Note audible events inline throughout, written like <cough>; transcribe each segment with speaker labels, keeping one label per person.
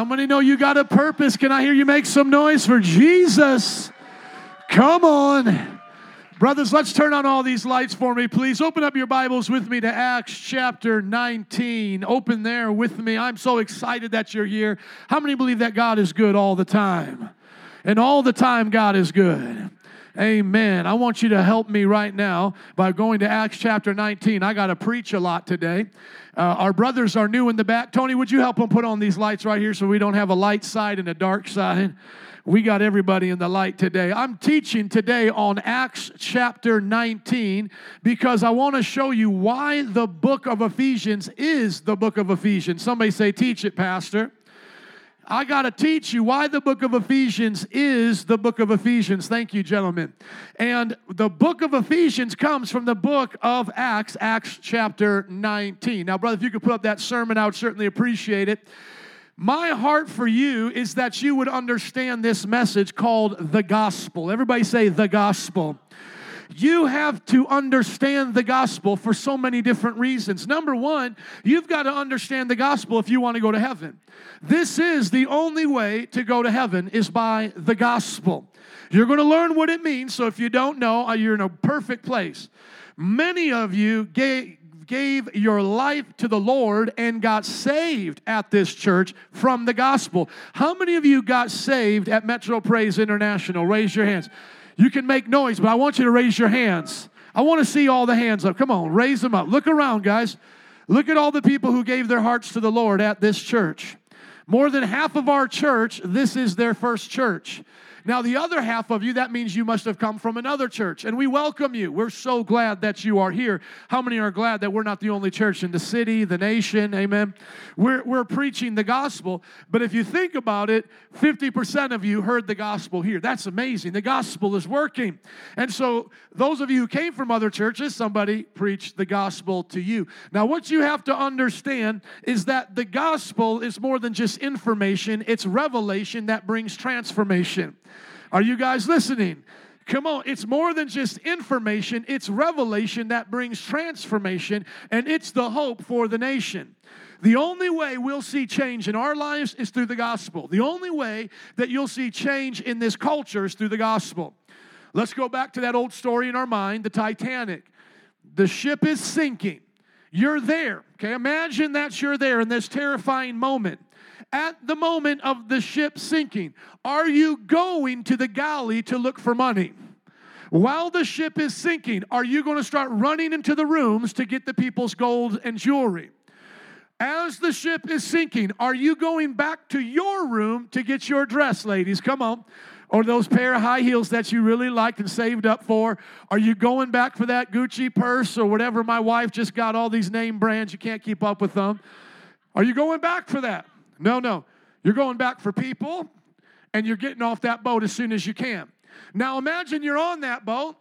Speaker 1: How many know you got a purpose? Can I hear you make some noise for Jesus? Come on. Brothers, let's turn on all these lights for me, please. Open up your Bibles with me to Acts chapter 19. Open there with me. I'm so excited that you're here. How many believe that God is good all the time? And all the time, God is good. Amen. I want you to help me right now by going to Acts chapter 19. I got to preach a lot today. Uh, our brothers are new in the back. Tony, would you help them put on these lights right here so we don't have a light side and a dark side? We got everybody in the light today. I'm teaching today on Acts chapter 19 because I want to show you why the book of Ephesians is the book of Ephesians. Somebody say, Teach it, Pastor. I got to teach you why the book of Ephesians is the book of Ephesians. Thank you, gentlemen. And the book of Ephesians comes from the book of Acts, Acts chapter 19. Now, brother, if you could put up that sermon, I would certainly appreciate it. My heart for you is that you would understand this message called the gospel. Everybody say the gospel you have to understand the gospel for so many different reasons. Number one, you've got to understand the gospel if you want to go to heaven. This is the only way to go to heaven is by the gospel. You're going to learn what it means. So if you don't know, uh, you're in a perfect place. Many of you gave, gave your life to the Lord and got saved at this church from the gospel. How many of you got saved at Metro Praise International? Raise your hands. You can make noise, but I want you to raise your hands. I want to see all the hands up. Come on, raise them up. Look around, guys. Look at all the people who gave their hearts to the Lord at this church. More than half of our church, this is their first church. Now, the other half of you, that means you must have come from another church, and we welcome you. We're so glad that you are here. How many are glad that we're not the only church in the city, the nation? Amen. We're, we're preaching the gospel, but if you think about it, 50% of you heard the gospel here. That's amazing. The gospel is working. And so, those of you who came from other churches, somebody preached the gospel to you. Now, what you have to understand is that the gospel is more than just information, it's revelation that brings transformation. Are you guys listening? Come on, it's more than just information, it's revelation that brings transformation, and it's the hope for the nation. The only way we'll see change in our lives is through the gospel. The only way that you'll see change in this culture is through the gospel. Let's go back to that old story in our mind the Titanic. The ship is sinking. You're there. Okay, imagine that you're there in this terrifying moment at the moment of the ship sinking, are you going to the galley to look for money? While the ship is sinking, are you going to start running into the rooms to get the people's gold and jewelry? As the ship is sinking, are you going back to your room to get your dress, ladies? Come on. Or those pair of high heels that you really liked and saved up for? Are you going back for that Gucci purse or whatever? My wife just got all these name brands, you can't keep up with them. Are you going back for that? No, no. You're going back for people and you're getting off that boat as soon as you can. Now imagine you're on that boat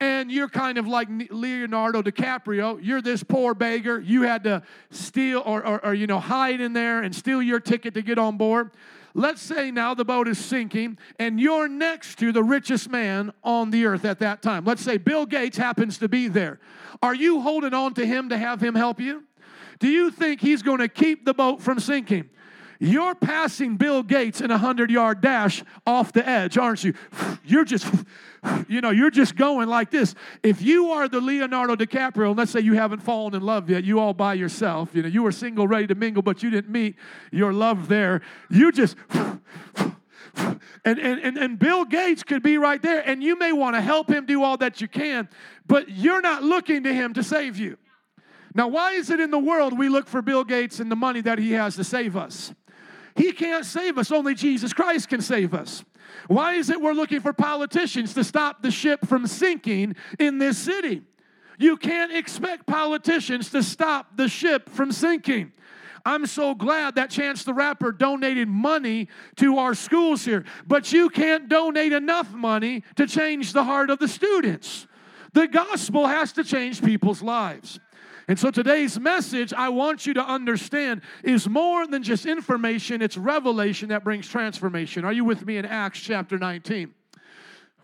Speaker 1: and you're kind of like Leonardo DiCaprio. You're this poor beggar. You had to steal or, or, or, you know hide in there and steal your ticket to get on board. Let's say now the boat is sinking and you're next to the richest man on the earth at that time. Let's say Bill Gates happens to be there. Are you holding on to him to have him help you? Do you think he's going to keep the boat from sinking? You're passing Bill Gates in a 100 yard dash off the edge, aren't you? <sighs> You're just, <sighs> you know, you're just going like this. If you are the Leonardo DiCaprio, let's say you haven't fallen in love yet, you all by yourself, you know, you were single, ready to mingle, but you didn't meet your love there, you just, <sighs> and, and, and Bill Gates could be right there, and you may want to help him do all that you can, but you're not looking to him to save you. Now, why is it in the world we look for Bill Gates and the money that he has to save us? He can't save us, only Jesus Christ can save us. Why is it we're looking for politicians to stop the ship from sinking in this city? You can't expect politicians to stop the ship from sinking. I'm so glad that Chance the Rapper donated money to our schools here, but you can't donate enough money to change the heart of the students. The gospel has to change people's lives. And so today's message, I want you to understand, is more than just information, it's revelation that brings transformation. Are you with me in Acts chapter 19?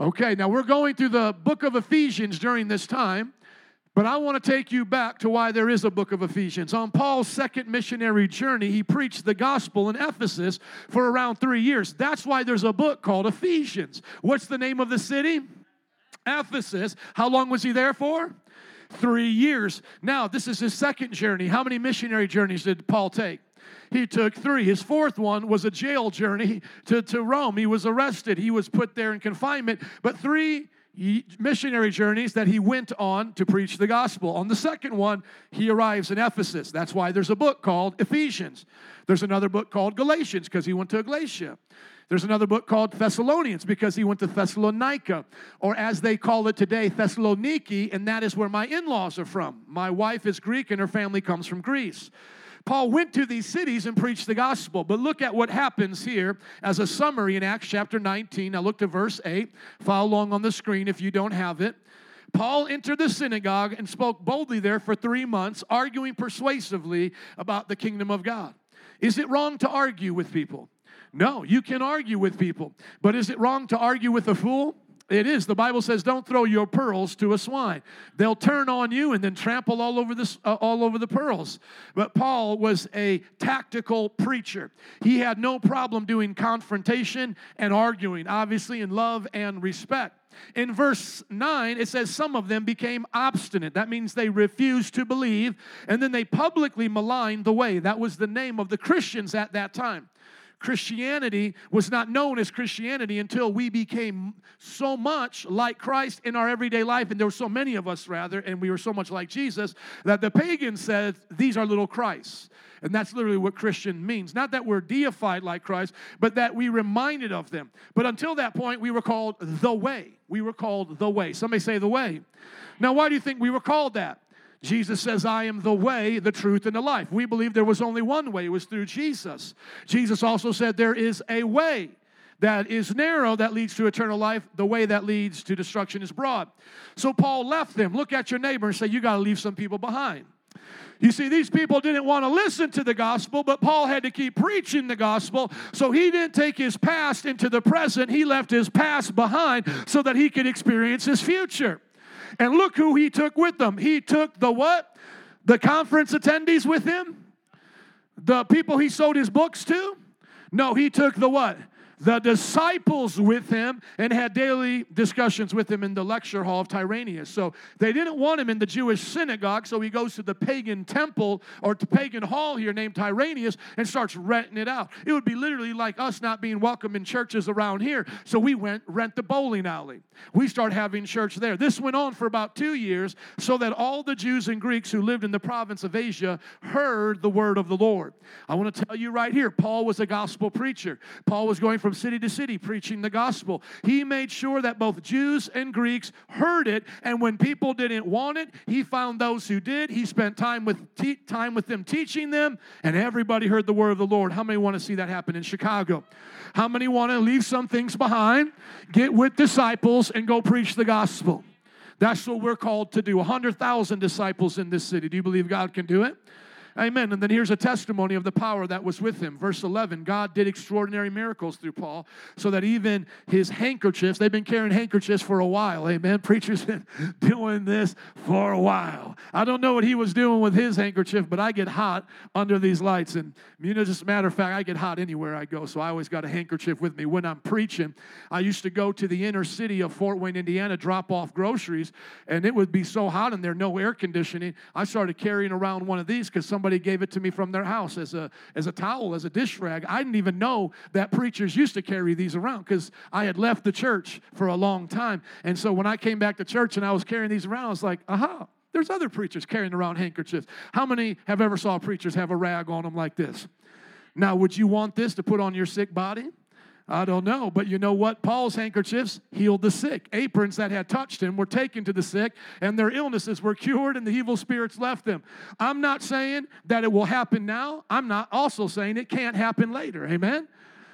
Speaker 1: Okay, now we're going through the book of Ephesians during this time. But I want to take you back to why there is a book of Ephesians. On Paul's second missionary journey, he preached the gospel in Ephesus for around three years. That's why there's a book called Ephesians. What's the name of the city? Ephesus. How long was he there for? Three years. Now, this is his second journey. How many missionary journeys did Paul take? He took three. His fourth one was a jail journey to, to Rome. He was arrested, he was put there in confinement. But three missionary journeys that he went on to preach the gospel. On the second one, he arrives in Ephesus. That's why there's a book called Ephesians. There's another book called Galatians because he went to Galatia. There's another book called Thessalonians because he went to Thessalonica, or as they call it today, Thessaloniki, and that is where my in laws are from. My wife is Greek and her family comes from Greece. Paul went to these cities and preached the gospel. But look at what happens here as a summary in Acts chapter 19. Now look to verse 8. Follow along on the screen if you don't have it. Paul entered the synagogue and spoke boldly there for three months, arguing persuasively about the kingdom of God. Is it wrong to argue with people? No, you can argue with people. But is it wrong to argue with a fool? It is. The Bible says, "Don't throw your pearls to a swine. They'll turn on you and then trample all over this, uh, all over the pearls." But Paul was a tactical preacher. He had no problem doing confrontation and arguing, obviously in love and respect. In verse 9, it says, Some of them became obstinate. That means they refused to believe, and then they publicly maligned the way. That was the name of the Christians at that time. Christianity was not known as Christianity until we became so much like Christ in our everyday life, and there were so many of us, rather, and we were so much like Jesus that the pagans said, These are little Christs. And that's literally what Christian means. Not that we're deified like Christ, but that we reminded of them. But until that point, we were called the way. We were called the way. Somebody say the way. Now, why do you think we were called that? Jesus says, I am the way, the truth, and the life. We believe there was only one way, it was through Jesus. Jesus also said, There is a way that is narrow that leads to eternal life. The way that leads to destruction is broad. So Paul left them. Look at your neighbor and say, You got to leave some people behind. You see, these people didn't want to listen to the gospel, but Paul had to keep preaching the gospel. So he didn't take his past into the present. He left his past behind so that he could experience his future. And look who he took with him. He took the what? The conference attendees with him? The people he sold his books to? No, he took the what? The disciples with him and had daily discussions with him in the lecture hall of Tyrannus. So they didn't want him in the Jewish synagogue, so he goes to the pagan temple or to pagan hall here named Tyrannus and starts renting it out. It would be literally like us not being welcome in churches around here. So we went rent the bowling alley. We start having church there. This went on for about two years so that all the Jews and Greeks who lived in the province of Asia heard the word of the Lord. I want to tell you right here, Paul was a gospel preacher. Paul was going from from city to city preaching the gospel. He made sure that both Jews and Greeks heard it, and when people didn't want it, he found those who did. He spent time with te- time with them teaching them, and everybody heard the word of the Lord. How many want to see that happen in Chicago? How many want to leave some things behind, get with disciples, and go preach the gospel? That's what we're called to do. 100,000 disciples in this city. Do you believe God can do it? Amen. And then here's a testimony of the power that was with him. Verse 11 God did extraordinary miracles through Paul, so that even his handkerchiefs, they've been carrying handkerchiefs for a while. Amen. <laughs> Preachers been doing this for a while. I don't know what he was doing with his handkerchief, but I get hot under these lights. And, you know, just a matter of fact, I get hot anywhere I go, so I always got a handkerchief with me when I'm preaching. I used to go to the inner city of Fort Wayne, Indiana, drop off groceries, and it would be so hot in there, no air conditioning. I started carrying around one of these because some somebody gave it to me from their house as a, as a towel, as a dish rag. I didn't even know that preachers used to carry these around because I had left the church for a long time. And so when I came back to church and I was carrying these around, I was like, aha, there's other preachers carrying around handkerchiefs. How many have ever saw preachers have a rag on them like this? Now, would you want this to put on your sick body? I don't know, but you know what? Paul's handkerchiefs healed the sick. Aprons that had touched him were taken to the sick, and their illnesses were cured, and the evil spirits left them. I'm not saying that it will happen now. I'm not also saying it can't happen later. Amen?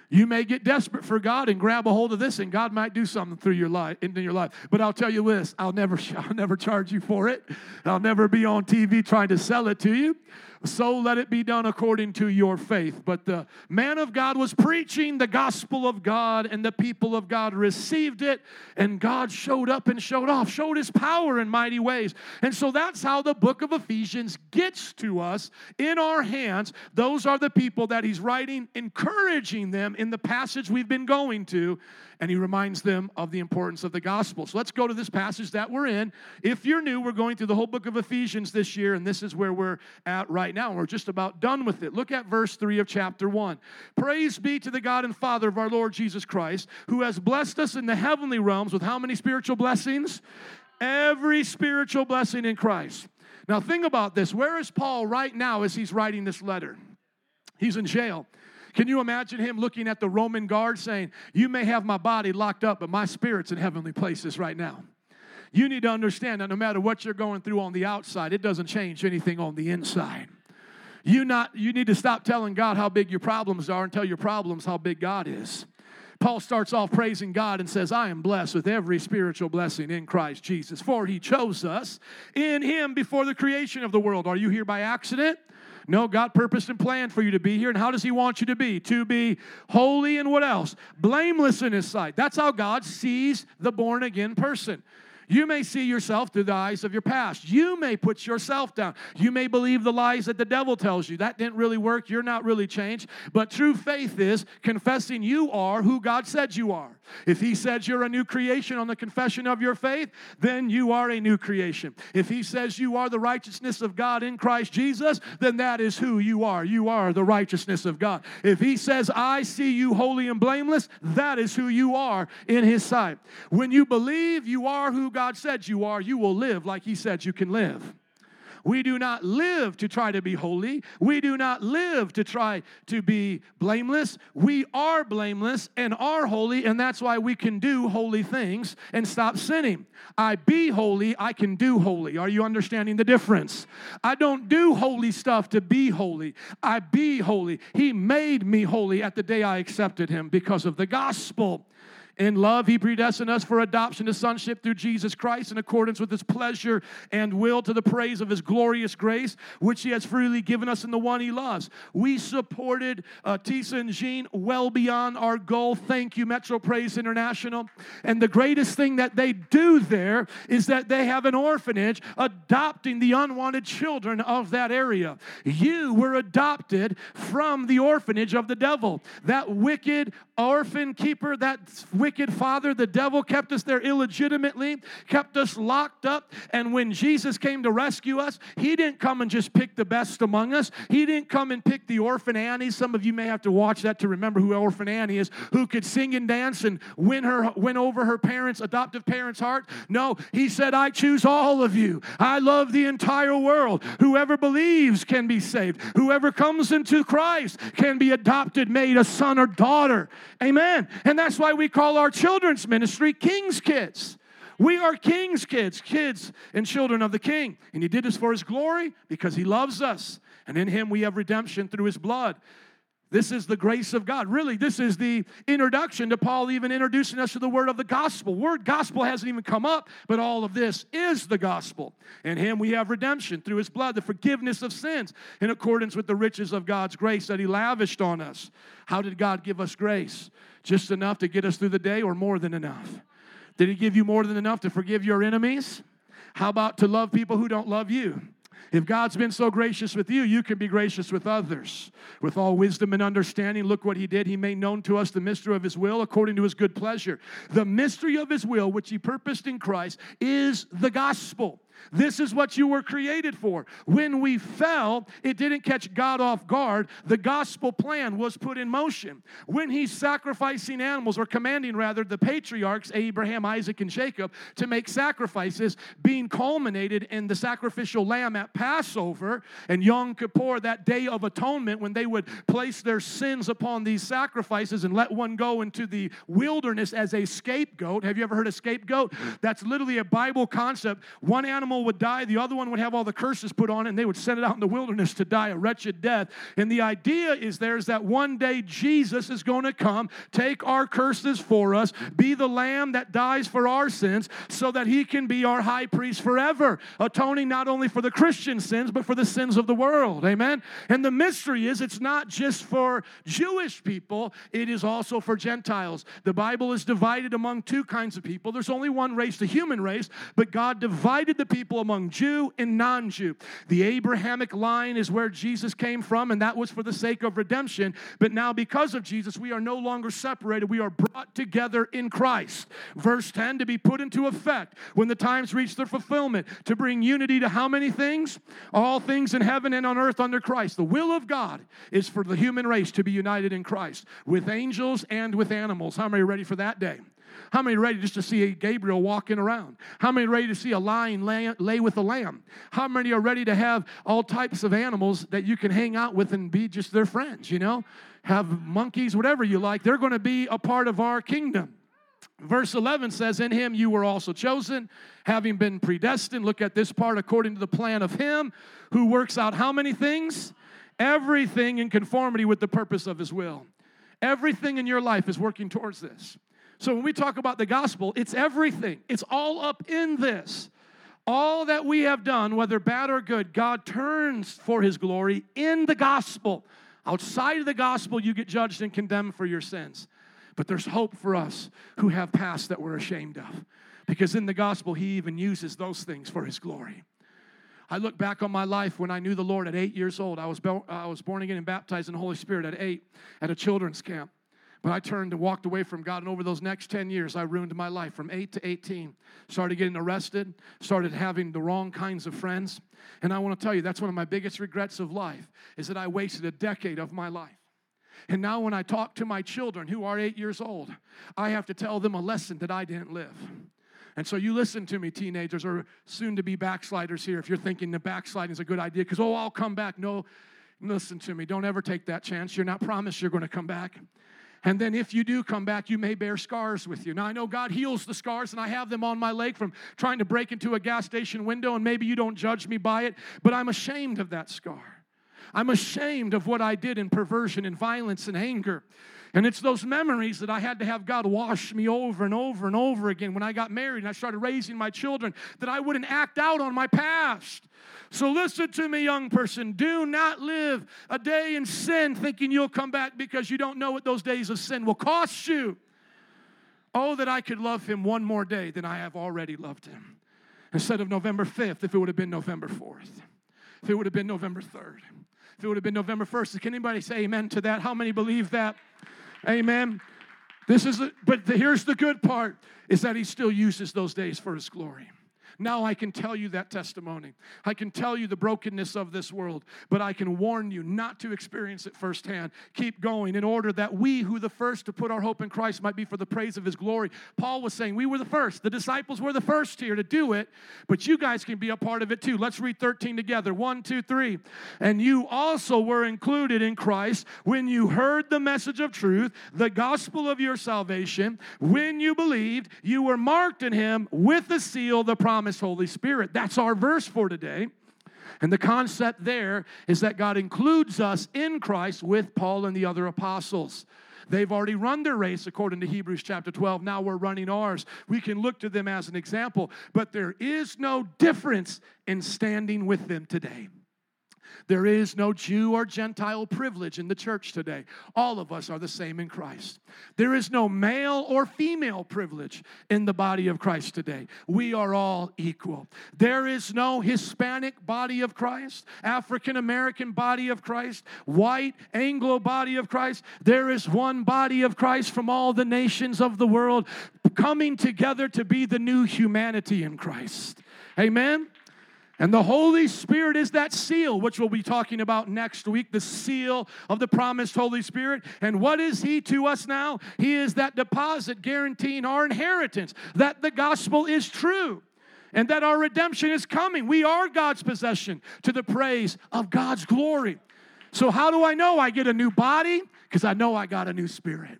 Speaker 1: You may get desperate for God and grab a hold of this, and God might do something through your life, into your life. But I'll tell you this: I'll never, <laughs> I'll never charge you for it. I'll never be on TV trying to sell it to you. So let it be done according to your faith. But the man of God was preaching the gospel of God, and the people of God received it, and God showed up and showed off, showed his power in mighty ways. And so that's how the book of Ephesians gets to us in our hands. Those are the people that he's writing, encouraging them in the passage we've been going to and he reminds them of the importance of the gospel. So let's go to this passage that we're in. If you're new, we're going through the whole book of Ephesians this year, and this is where we're at right now. We're just about done with it. Look at verse 3 of chapter 1. Praise be to the God and Father of our Lord Jesus Christ, who has blessed us in the heavenly realms with how many spiritual blessings? Every spiritual blessing in Christ. Now, think about this. Where is Paul right now as he's writing this letter? He's in jail. Can you imagine him looking at the Roman guard saying, You may have my body locked up, but my spirit's in heavenly places right now? You need to understand that no matter what you're going through on the outside, it doesn't change anything on the inside. You, not, you need to stop telling God how big your problems are and tell your problems how big God is. Paul starts off praising God and says, I am blessed with every spiritual blessing in Christ Jesus, for he chose us in him before the creation of the world. Are you here by accident? No, God purposed and planned for you to be here. And how does He want you to be? To be holy and what else? Blameless in His sight. That's how God sees the born again person. You may see yourself through the eyes of your past. You may put yourself down. You may believe the lies that the devil tells you. That didn't really work. You're not really changed. But true faith is confessing you are who God said you are. If He says you're a new creation on the confession of your faith, then you are a new creation. If He says you are the righteousness of God in Christ Jesus, then that is who you are. You are the righteousness of God. If He says, I see you holy and blameless, that is who you are in His sight. When you believe you are who God said you are, you will live like He said you can live. We do not live to try to be holy. We do not live to try to be blameless. We are blameless and are holy, and that's why we can do holy things and stop sinning. I be holy, I can do holy. Are you understanding the difference? I don't do holy stuff to be holy. I be holy. He made me holy at the day I accepted Him because of the gospel. In love, He predestined us for adoption to sonship through Jesus Christ in accordance with His pleasure and will to the praise of His glorious grace, which He has freely given us in the one He loves. We supported uh, Tisa and Jean well beyond our goal. Thank you, Metro Praise International. And the greatest thing that they do there is that they have an orphanage adopting the unwanted children of that area. You were adopted from the orphanage of the devil. That wicked orphan keeper, that wicked wicked father, the devil, kept us there illegitimately, kept us locked up. And when Jesus came to rescue us, he didn't come and just pick the best among us. He didn't come and pick the orphan Annie. Some of you may have to watch that to remember who orphan Annie is, who could sing and dance and win her win over her parents, adoptive parents' heart. No, he said, I choose all of you. I love the entire world. Whoever believes can be saved. Whoever comes into Christ can be adopted, made a son or daughter. Amen. And that's why we call our children's ministry King's Kids. We are King's kids, kids and children of the King. And He did this for His glory because He loves us. And in Him we have redemption through His blood. This is the grace of God. Really, this is the introduction to Paul even introducing us to the word of the gospel. Word gospel hasn't even come up, but all of this is the gospel. In him we have redemption through his blood, the forgiveness of sins in accordance with the riches of God's grace that he lavished on us. How did God give us grace? Just enough to get us through the day or more than enough? Did he give you more than enough to forgive your enemies? How about to love people who don't love you? If God's been so gracious with you, you can be gracious with others. With all wisdom and understanding, look what He did. He made known to us the mystery of His will according to His good pleasure. The mystery of His will, which He purposed in Christ, is the gospel. This is what you were created for. When we fell, it didn't catch God off guard. The gospel plan was put in motion. When he's sacrificing animals, or commanding rather, the patriarchs, Abraham, Isaac, and Jacob, to make sacrifices, being culminated in the sacrificial lamb at Passover and Yom Kippur, that day of atonement, when they would place their sins upon these sacrifices and let one go into the wilderness as a scapegoat. Have you ever heard of scapegoat? That's literally a Bible concept. One animal animal would die, the other one would have all the curses put on it, and they would send it out in the wilderness to die a wretched death. And the idea is there's that one day Jesus is going to come, take our curses for us, be the lamb that dies for our sins, so that he can be our high priest forever, atoning not only for the Christian sins, but for the sins of the world. Amen. And the mystery is it's not just for Jewish people, it is also for Gentiles. The Bible is divided among two kinds of people. There's only one race, the human race, but God divided the people among Jew and non Jew. The Abrahamic line is where Jesus came from, and that was for the sake of redemption. But now, because of Jesus, we are no longer separated. We are brought together in Christ. Verse 10 to be put into effect when the times reach their fulfillment, to bring unity to how many things? All things in heaven and on earth under Christ. The will of God is for the human race to be united in Christ with angels and with animals. How many are ready for that day? How many ready just to see a Gabriel walking around? How many ready to see a lion lay, lay, with a lamb? How many are ready to have all types of animals that you can hang out with and be just their friends, you know? Have monkeys, whatever you like. They're going to be a part of our kingdom. Verse 11 says, In him you were also chosen, having been predestined. Look at this part according to the plan of him who works out how many things? Everything in conformity with the purpose of his will. Everything in your life is working towards this. So when we talk about the gospel, it's everything, it's all up in this. All that we have done, whether bad or good, God turns for his glory in the gospel. Outside of the gospel, you get judged and condemned for your sins. But there's hope for us who have past that we're ashamed of. Because in the gospel, he even uses those things for his glory. I look back on my life when I knew the Lord at eight years old. I was, I was born again and baptized in the Holy Spirit at eight at a children's camp. But I turned and walked away from God, and over those next 10 years, I ruined my life from 8 to 18. Started getting arrested, started having the wrong kinds of friends. And I want to tell you, that's one of my biggest regrets of life, is that I wasted a decade of my life. And now, when I talk to my children who are eight years old, I have to tell them a lesson that I didn't live. And so, you listen to me, teenagers, or soon to be backsliders here, if you're thinking the backsliding is a good idea, because, oh, I'll come back. No, listen to me. Don't ever take that chance. You're not promised you're going to come back. And then if you do come back, you may bear scars with you. Now, I know God heals the scars, and I have them on my leg from trying to break into a gas station window, and maybe you don't judge me by it, but I'm ashamed of that scar. I'm ashamed of what I did in perversion and violence and anger. And it's those memories that I had to have God wash me over and over and over again when I got married and I started raising my children, that I wouldn't act out on my past. So listen to me, young person. Do not live a day in sin thinking you'll come back because you don't know what those days of sin will cost you. Oh, that I could love him one more day than I have already loved him. Instead of November 5th, if it would have been November 4th, if it would have been November 3rd, if it would have been November 1st. Can anybody say amen to that? How many believe that? Amen. This is, a, but the, here's the good part is that he still uses those days for his glory. Now I can tell you that testimony. I can tell you the brokenness of this world, but I can warn you not to experience it firsthand. Keep going in order that we, who the first to put our hope in Christ, might be for the praise of his glory. Paul was saying, We were the first. The disciples were the first here to do it, but you guys can be a part of it too. Let's read 13 together. One, two, three. And you also were included in Christ when you heard the message of truth, the gospel of your salvation. When you believed, you were marked in him with the seal, the promise Holy Spirit. That's our verse for today. And the concept there is that God includes us in Christ with Paul and the other apostles. They've already run their race according to Hebrews chapter 12. Now we're running ours. We can look to them as an example, but there is no difference in standing with them today. There is no Jew or Gentile privilege in the church today. All of us are the same in Christ. There is no male or female privilege in the body of Christ today. We are all equal. There is no Hispanic body of Christ, African American body of Christ, white Anglo body of Christ. There is one body of Christ from all the nations of the world coming together to be the new humanity in Christ. Amen. And the Holy Spirit is that seal, which we'll be talking about next week the seal of the promised Holy Spirit. And what is He to us now? He is that deposit guaranteeing our inheritance, that the gospel is true, and that our redemption is coming. We are God's possession to the praise of God's glory. So, how do I know I get a new body? Because I know I got a new spirit.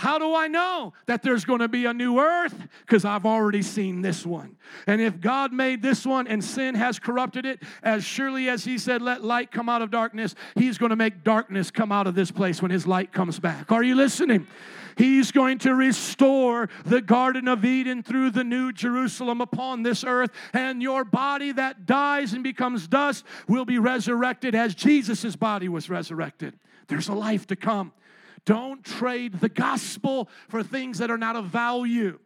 Speaker 1: How do I know that there's going to be a new earth? Because I've already seen this one. And if God made this one and sin has corrupted it, as surely as He said, let light come out of darkness, He's going to make darkness come out of this place when His light comes back. Are you listening? He's going to restore the Garden of Eden through the New Jerusalem upon this earth, and your body that dies and becomes dust will be resurrected as Jesus' body was resurrected. There's a life to come. Don't trade the gospel for things that are not of value.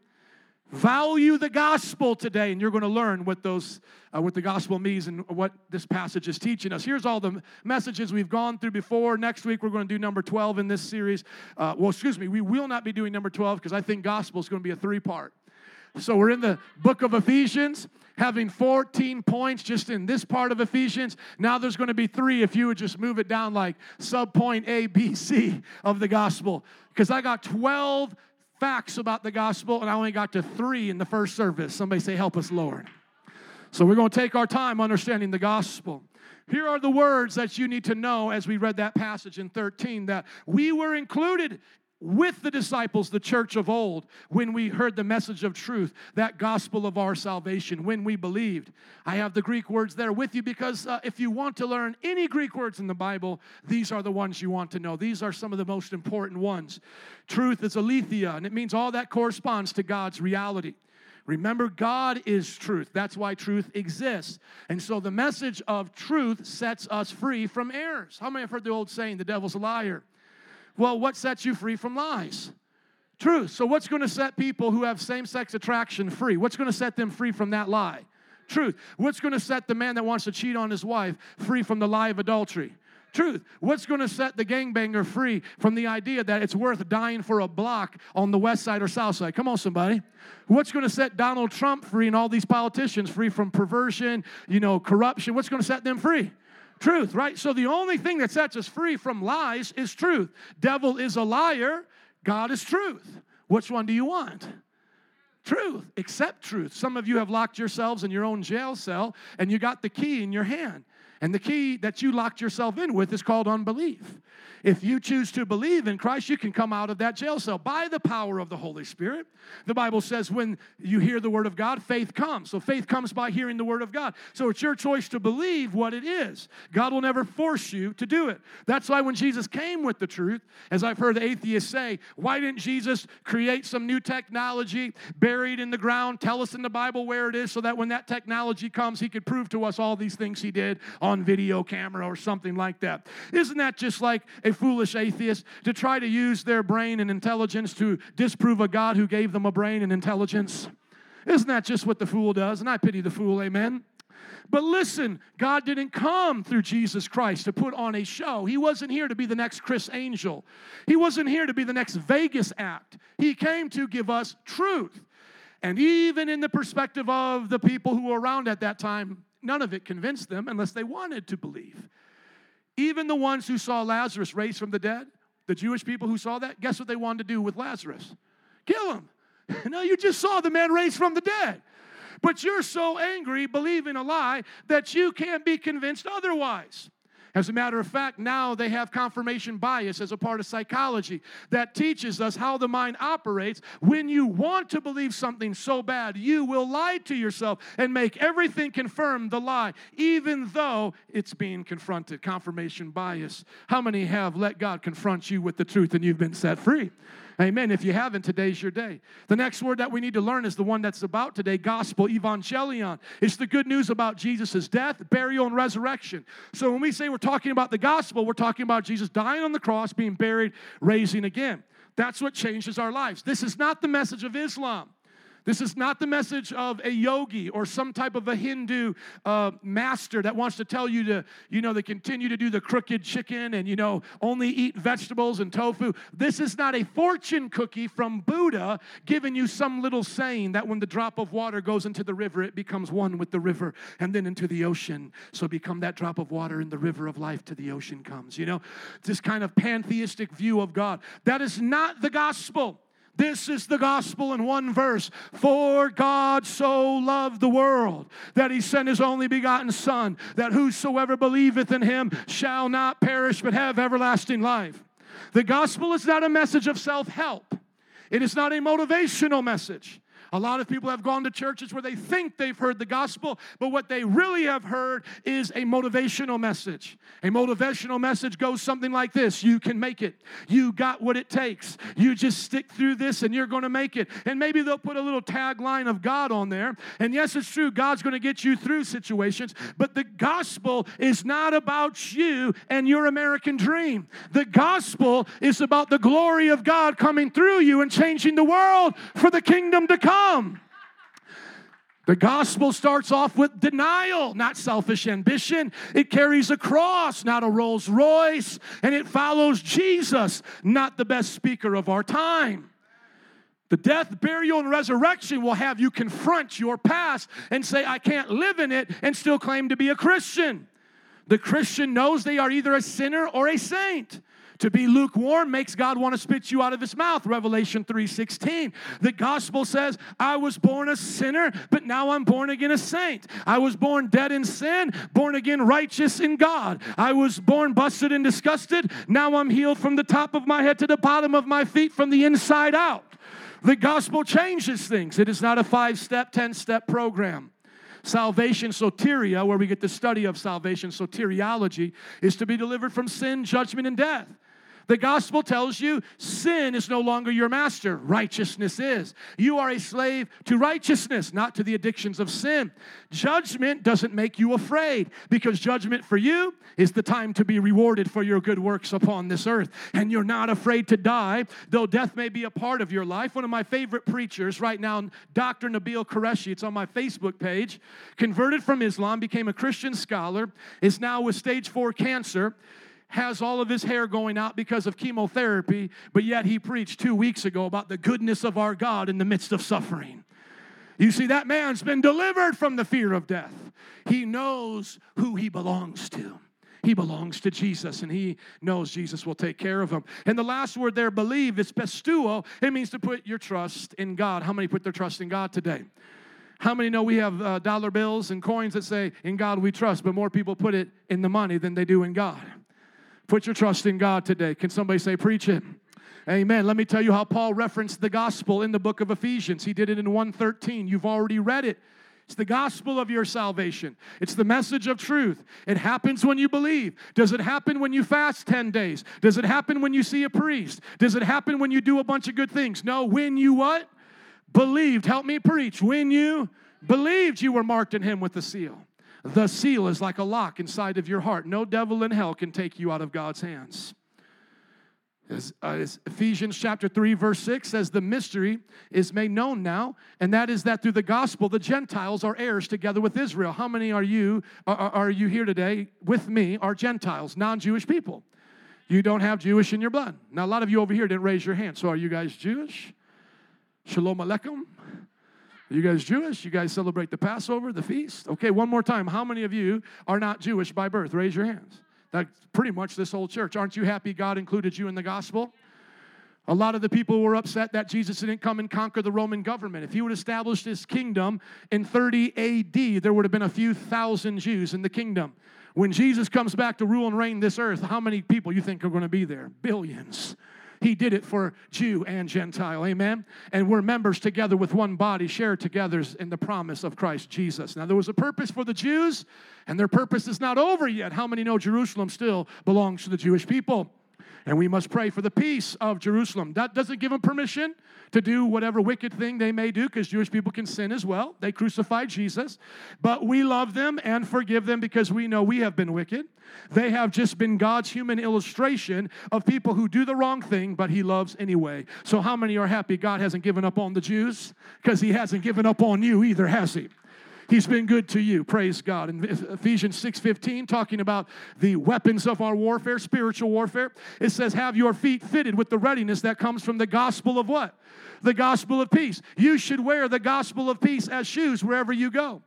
Speaker 1: Value the gospel today, and you're going to learn what those uh, what the gospel means and what this passage is teaching us. Here's all the messages we've gone through before. Next week we're going to do number 12 in this series. Uh, well, excuse me, we will not be doing number 12 because I think gospel is going to be a three part. So we're in the book of Ephesians, having 14 points just in this part of Ephesians. Now there's going to be three if you would just move it down like sub point A, B, C of the gospel. Because I got 12 facts about the gospel and I only got to three in the first service. Somebody say, Help us, Lord. So we're going to take our time understanding the gospel. Here are the words that you need to know as we read that passage in 13 that we were included with the disciples, the church of old, when we heard the message of truth, that gospel of our salvation, when we believed. I have the Greek words there with you because uh, if you want to learn any Greek words in the Bible, these are the ones you want to know. These are some of the most important ones. Truth is aletheia, and it means all that corresponds to God's reality. Remember, God is truth. That's why truth exists. And so the message of truth sets us free from errors. How many have heard the old saying, the devil's a liar? Well, what sets you free from lies? Truth. So, what's going to set people who have same sex attraction free? What's going to set them free from that lie? Truth. What's going to set the man that wants to cheat on his wife free from the lie of adultery? Truth. What's going to set the gangbanger free from the idea that it's worth dying for a block on the west side or south side? Come on, somebody. What's going to set Donald Trump free and all these politicians free from perversion, you know, corruption? What's going to set them free? Truth, right? So the only thing that sets us free from lies is truth. Devil is a liar, God is truth. Which one do you want? Truth. Accept truth. Some of you have locked yourselves in your own jail cell and you got the key in your hand. And the key that you locked yourself in with is called unbelief. If you choose to believe in Christ, you can come out of that jail cell by the power of the Holy Spirit. The Bible says when you hear the word of God, faith comes. So faith comes by hearing the word of God. So it's your choice to believe what it is. God will never force you to do it. That's why when Jesus came with the truth, as I've heard atheists say, why didn't Jesus create some new technology buried in the ground, tell us in the Bible where it is so that when that technology comes, he could prove to us all these things he did on video camera or something like that? Isn't that just like a foolish atheist to try to use their brain and intelligence to disprove a God who gave them a brain and intelligence. Isn't that just what the fool does? And I pity the fool, amen. But listen, God didn't come through Jesus Christ to put on a show. He wasn't here to be the next Criss Angel. He wasn't here to be the next Vegas act. He came to give us truth. And even in the perspective of the people who were around at that time, none of it convinced them unless they wanted to believe. Even the ones who saw Lazarus raised from the dead, the Jewish people who saw that, guess what they wanted to do with Lazarus? Kill him. <laughs> no, you just saw the man raised from the dead. But you're so angry, believing a lie, that you can't be convinced otherwise. As a matter of fact, now they have confirmation bias as a part of psychology that teaches us how the mind operates. When you want to believe something so bad, you will lie to yourself and make everything confirm the lie, even though it's being confronted. Confirmation bias. How many have let God confront you with the truth and you've been set free? Amen. If you haven't, today's your day. The next word that we need to learn is the one that's about today gospel, evangelion. It's the good news about Jesus' death, burial, and resurrection. So when we say we're talking about the gospel, we're talking about Jesus dying on the cross, being buried, raising again. That's what changes our lives. This is not the message of Islam. This is not the message of a yogi or some type of a Hindu uh, master that wants to tell you to, you know, to continue to do the crooked chicken and, you know, only eat vegetables and tofu. This is not a fortune cookie from Buddha giving you some little saying that when the drop of water goes into the river, it becomes one with the river and then into the ocean. So become that drop of water in the river of life to the ocean comes. You know, this kind of pantheistic view of God. That is not the gospel. This is the gospel in one verse. For God so loved the world that he sent his only begotten Son, that whosoever believeth in him shall not perish but have everlasting life. The gospel is not a message of self help, it is not a motivational message. A lot of people have gone to churches where they think they've heard the gospel, but what they really have heard is a motivational message. A motivational message goes something like this You can make it. You got what it takes. You just stick through this and you're going to make it. And maybe they'll put a little tagline of God on there. And yes, it's true, God's going to get you through situations, but the gospel is not about you and your American dream. The gospel is about the glory of God coming through you and changing the world for the kingdom to come come. The gospel starts off with denial, not selfish ambition. It carries a cross, not a Rolls Royce. And it follows Jesus, not the best speaker of our time. The death, burial, and resurrection will have you confront your past and say, I can't live in it, and still claim to be a Christian. The Christian knows they are either a sinner or a saint. To be lukewarm makes God want to spit you out of his mouth. Revelation 3:16. The gospel says, "I was born a sinner, but now I'm born again a saint. I was born dead in sin, born again righteous in God. I was born busted and disgusted, now I'm healed from the top of my head to the bottom of my feet from the inside out." The gospel changes things. It is not a 5-step, 10-step program. Salvation soteria, where we get the study of salvation, soteriology, is to be delivered from sin, judgment, and death. The gospel tells you sin is no longer your master, righteousness is. You are a slave to righteousness, not to the addictions of sin. Judgment doesn't make you afraid because judgment for you is the time to be rewarded for your good works upon this earth. And you're not afraid to die, though death may be a part of your life. One of my favorite preachers right now, Dr. Nabeel Qureshi, it's on my Facebook page, converted from Islam, became a Christian scholar, is now with stage four cancer has all of his hair going out because of chemotherapy, but yet he preached two weeks ago about the goodness of our God in the midst of suffering. You see, that man's been delivered from the fear of death. He knows who he belongs to. He belongs to Jesus and he knows Jesus will take care of him. And the last word there, believe, is pisteuo. It means to put your trust in God. How many put their trust in God today? How many know we have uh, dollar bills and coins that say, In God we trust, but more people put it in the money than they do in God? Put your trust in God today. Can somebody say, preach it? Amen. Let me tell you how Paul referenced the gospel in the book of Ephesians. He did it in 113. You've already read it. It's the gospel of your salvation. It's the message of truth. It happens when you believe. Does it happen when you fast 10 days? Does it happen when you see a priest? Does it happen when you do a bunch of good things? No, when you what? Believed. Help me preach. When you believed you were marked in him with the seal. The seal is like a lock inside of your heart. No devil in hell can take you out of God's hands. As, uh, as Ephesians chapter 3, verse 6 says, The mystery is made known now, and that is that through the gospel, the Gentiles are heirs together with Israel. How many are you, are, are you here today with me, are Gentiles, non Jewish people? You don't have Jewish in your blood. Now, a lot of you over here didn't raise your hand. So, are you guys Jewish? Shalom Aleichem. You guys Jewish? You guys celebrate the Passover, the feast? Okay, one more time. How many of you are not Jewish by birth? Raise your hands. That's pretty much this whole church. Aren't you happy God included you in the gospel? A lot of the people were upset that Jesus didn't come and conquer the Roman government. If he would establish his kingdom in 30 AD, there would have been a few thousand Jews in the kingdom. When Jesus comes back to rule and reign this earth, how many people you think are going to be there? Billions. He did it for Jew and Gentile. Amen. And we're members together with one body, shared together in the promise of Christ Jesus. Now, there was a purpose for the Jews, and their purpose is not over yet. How many know Jerusalem still belongs to the Jewish people? And we must pray for the peace of Jerusalem. That doesn't give them permission to do whatever wicked thing they may do, because Jewish people can sin as well. They crucified Jesus. But we love them and forgive them because we know we have been wicked. They have just been God's human illustration of people who do the wrong thing, but He loves anyway. So, how many are happy God hasn't given up on the Jews? Because He hasn't given up on you either, has He? He's been good to you. Praise God. In Ephesians 6:15 talking about the weapons of our warfare, spiritual warfare, it says have your feet fitted with the readiness that comes from the gospel of what? The gospel of peace. You should wear the gospel of peace as shoes wherever you go.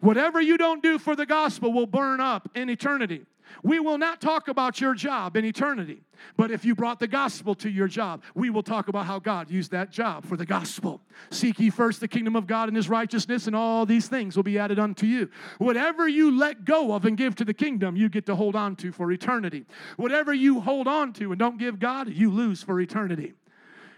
Speaker 1: Whatever you don't do for the gospel will burn up in eternity. We will not talk about your job in eternity. But if you brought the gospel to your job, we will talk about how God used that job for the gospel. Seek ye first the kingdom of God and his righteousness, and all these things will be added unto you. Whatever you let go of and give to the kingdom, you get to hold on to for eternity. Whatever you hold on to and don't give God, you lose for eternity.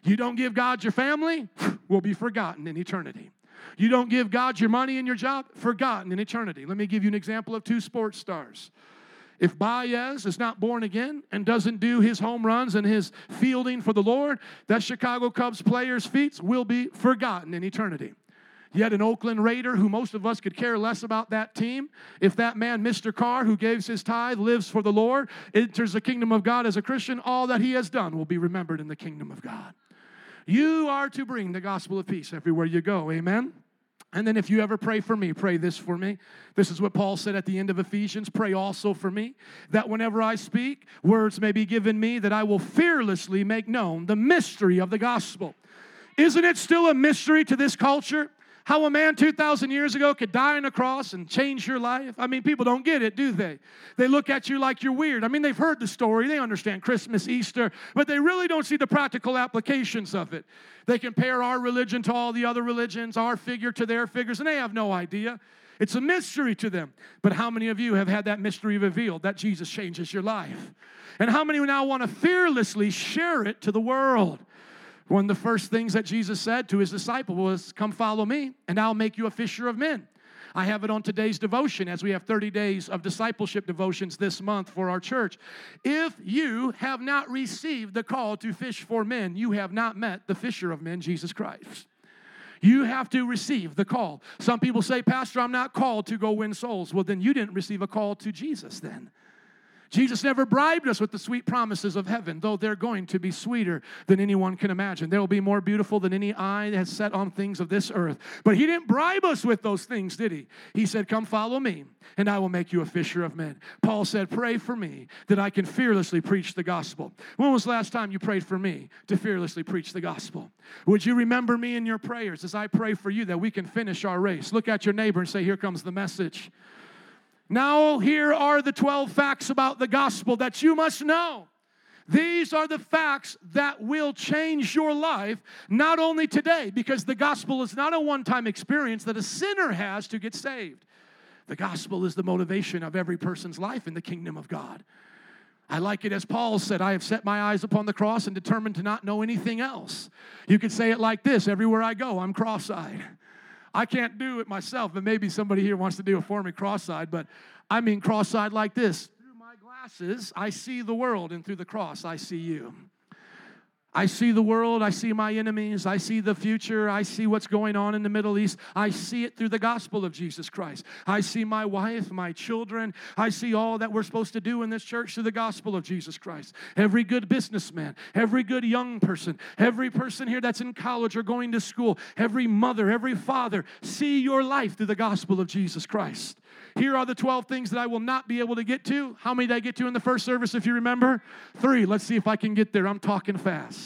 Speaker 1: You don't give God your family, <sighs> will be forgotten in eternity. You don't give God your money and your job, forgotten in eternity. Let me give you an example of two sports stars. If Baez is not born again and doesn't do his home runs and his fielding for the Lord, that Chicago Cubs player's feats will be forgotten in eternity. Yet an Oakland Raider who most of us could care less about that team, if that man, Mr. Carr, who gives his tithe, lives for the Lord, enters the kingdom of God as a Christian, all that he has done will be remembered in the kingdom of God. You are to bring the gospel of peace everywhere you go. Amen. And then if you ever pray for me, pray this for me. This is what Paul said at the end of Ephesians pray also for me, that whenever I speak, words may be given me, that I will fearlessly make known the mystery of the gospel. Isn't it still a mystery to this culture? How a man 2,000 years ago could die on a cross and change your life? I mean, people don't get it, do they? They look at you like you're weird. I mean, they've heard the story, they understand Christmas, Easter, but they really don't see the practical applications of it. They compare our religion to all the other religions, our figure to their figures, and they have no idea. It's a mystery to them. But how many of you have had that mystery revealed that Jesus changes your life? And how many now want to fearlessly share it to the world? One of the first things that Jesus said to his disciple was, Come follow me, and I'll make you a fisher of men. I have it on today's devotion as we have 30 days of discipleship devotions this month for our church. If you have not received the call to fish for men, you have not met the fisher of men, Jesus Christ. You have to receive the call. Some people say, Pastor, I'm not called to go win souls. Well, then you didn't receive a call to Jesus then. Jesus never bribed us with the sweet promises of heaven, though they're going to be sweeter than anyone can imagine. They will be more beautiful than any eye has set on things of this earth. But He didn't bribe us with those things, did He? He said, Come follow me, and I will make you a fisher of men. Paul said, Pray for me that I can fearlessly preach the gospel. When was the last time you prayed for me to fearlessly preach the gospel? Would you remember me in your prayers as I pray for you that we can finish our race? Look at your neighbor and say, Here comes the message. Now, here are the 12 facts about the gospel that you must know. These are the facts that will change your life, not only today, because the gospel is not a one time experience that a sinner has to get saved. The gospel is the motivation of every person's life in the kingdom of God. I like it as Paul said, I have set my eyes upon the cross and determined to not know anything else. You could say it like this everywhere I go, I'm cross eyed. I can't do it myself, but maybe somebody here wants to do it for me cross-eyed, but I mean cross-eyed like this. Through my glasses, I see the world, and through the cross, I see you. I see the world, I see my enemies, I see the future, I see what's going on in the Middle East. I see it through the gospel of Jesus Christ. I see my wife, my children, I see all that we're supposed to do in this church through the gospel of Jesus Christ. Every good businessman, every good young person, every person here that's in college or going to school, every mother, every father, see your life through the gospel of Jesus Christ. Here are the 12 things that I will not be able to get to. How many did I get to in the first service, if you remember? Three. Let's see if I can get there. I'm talking fast.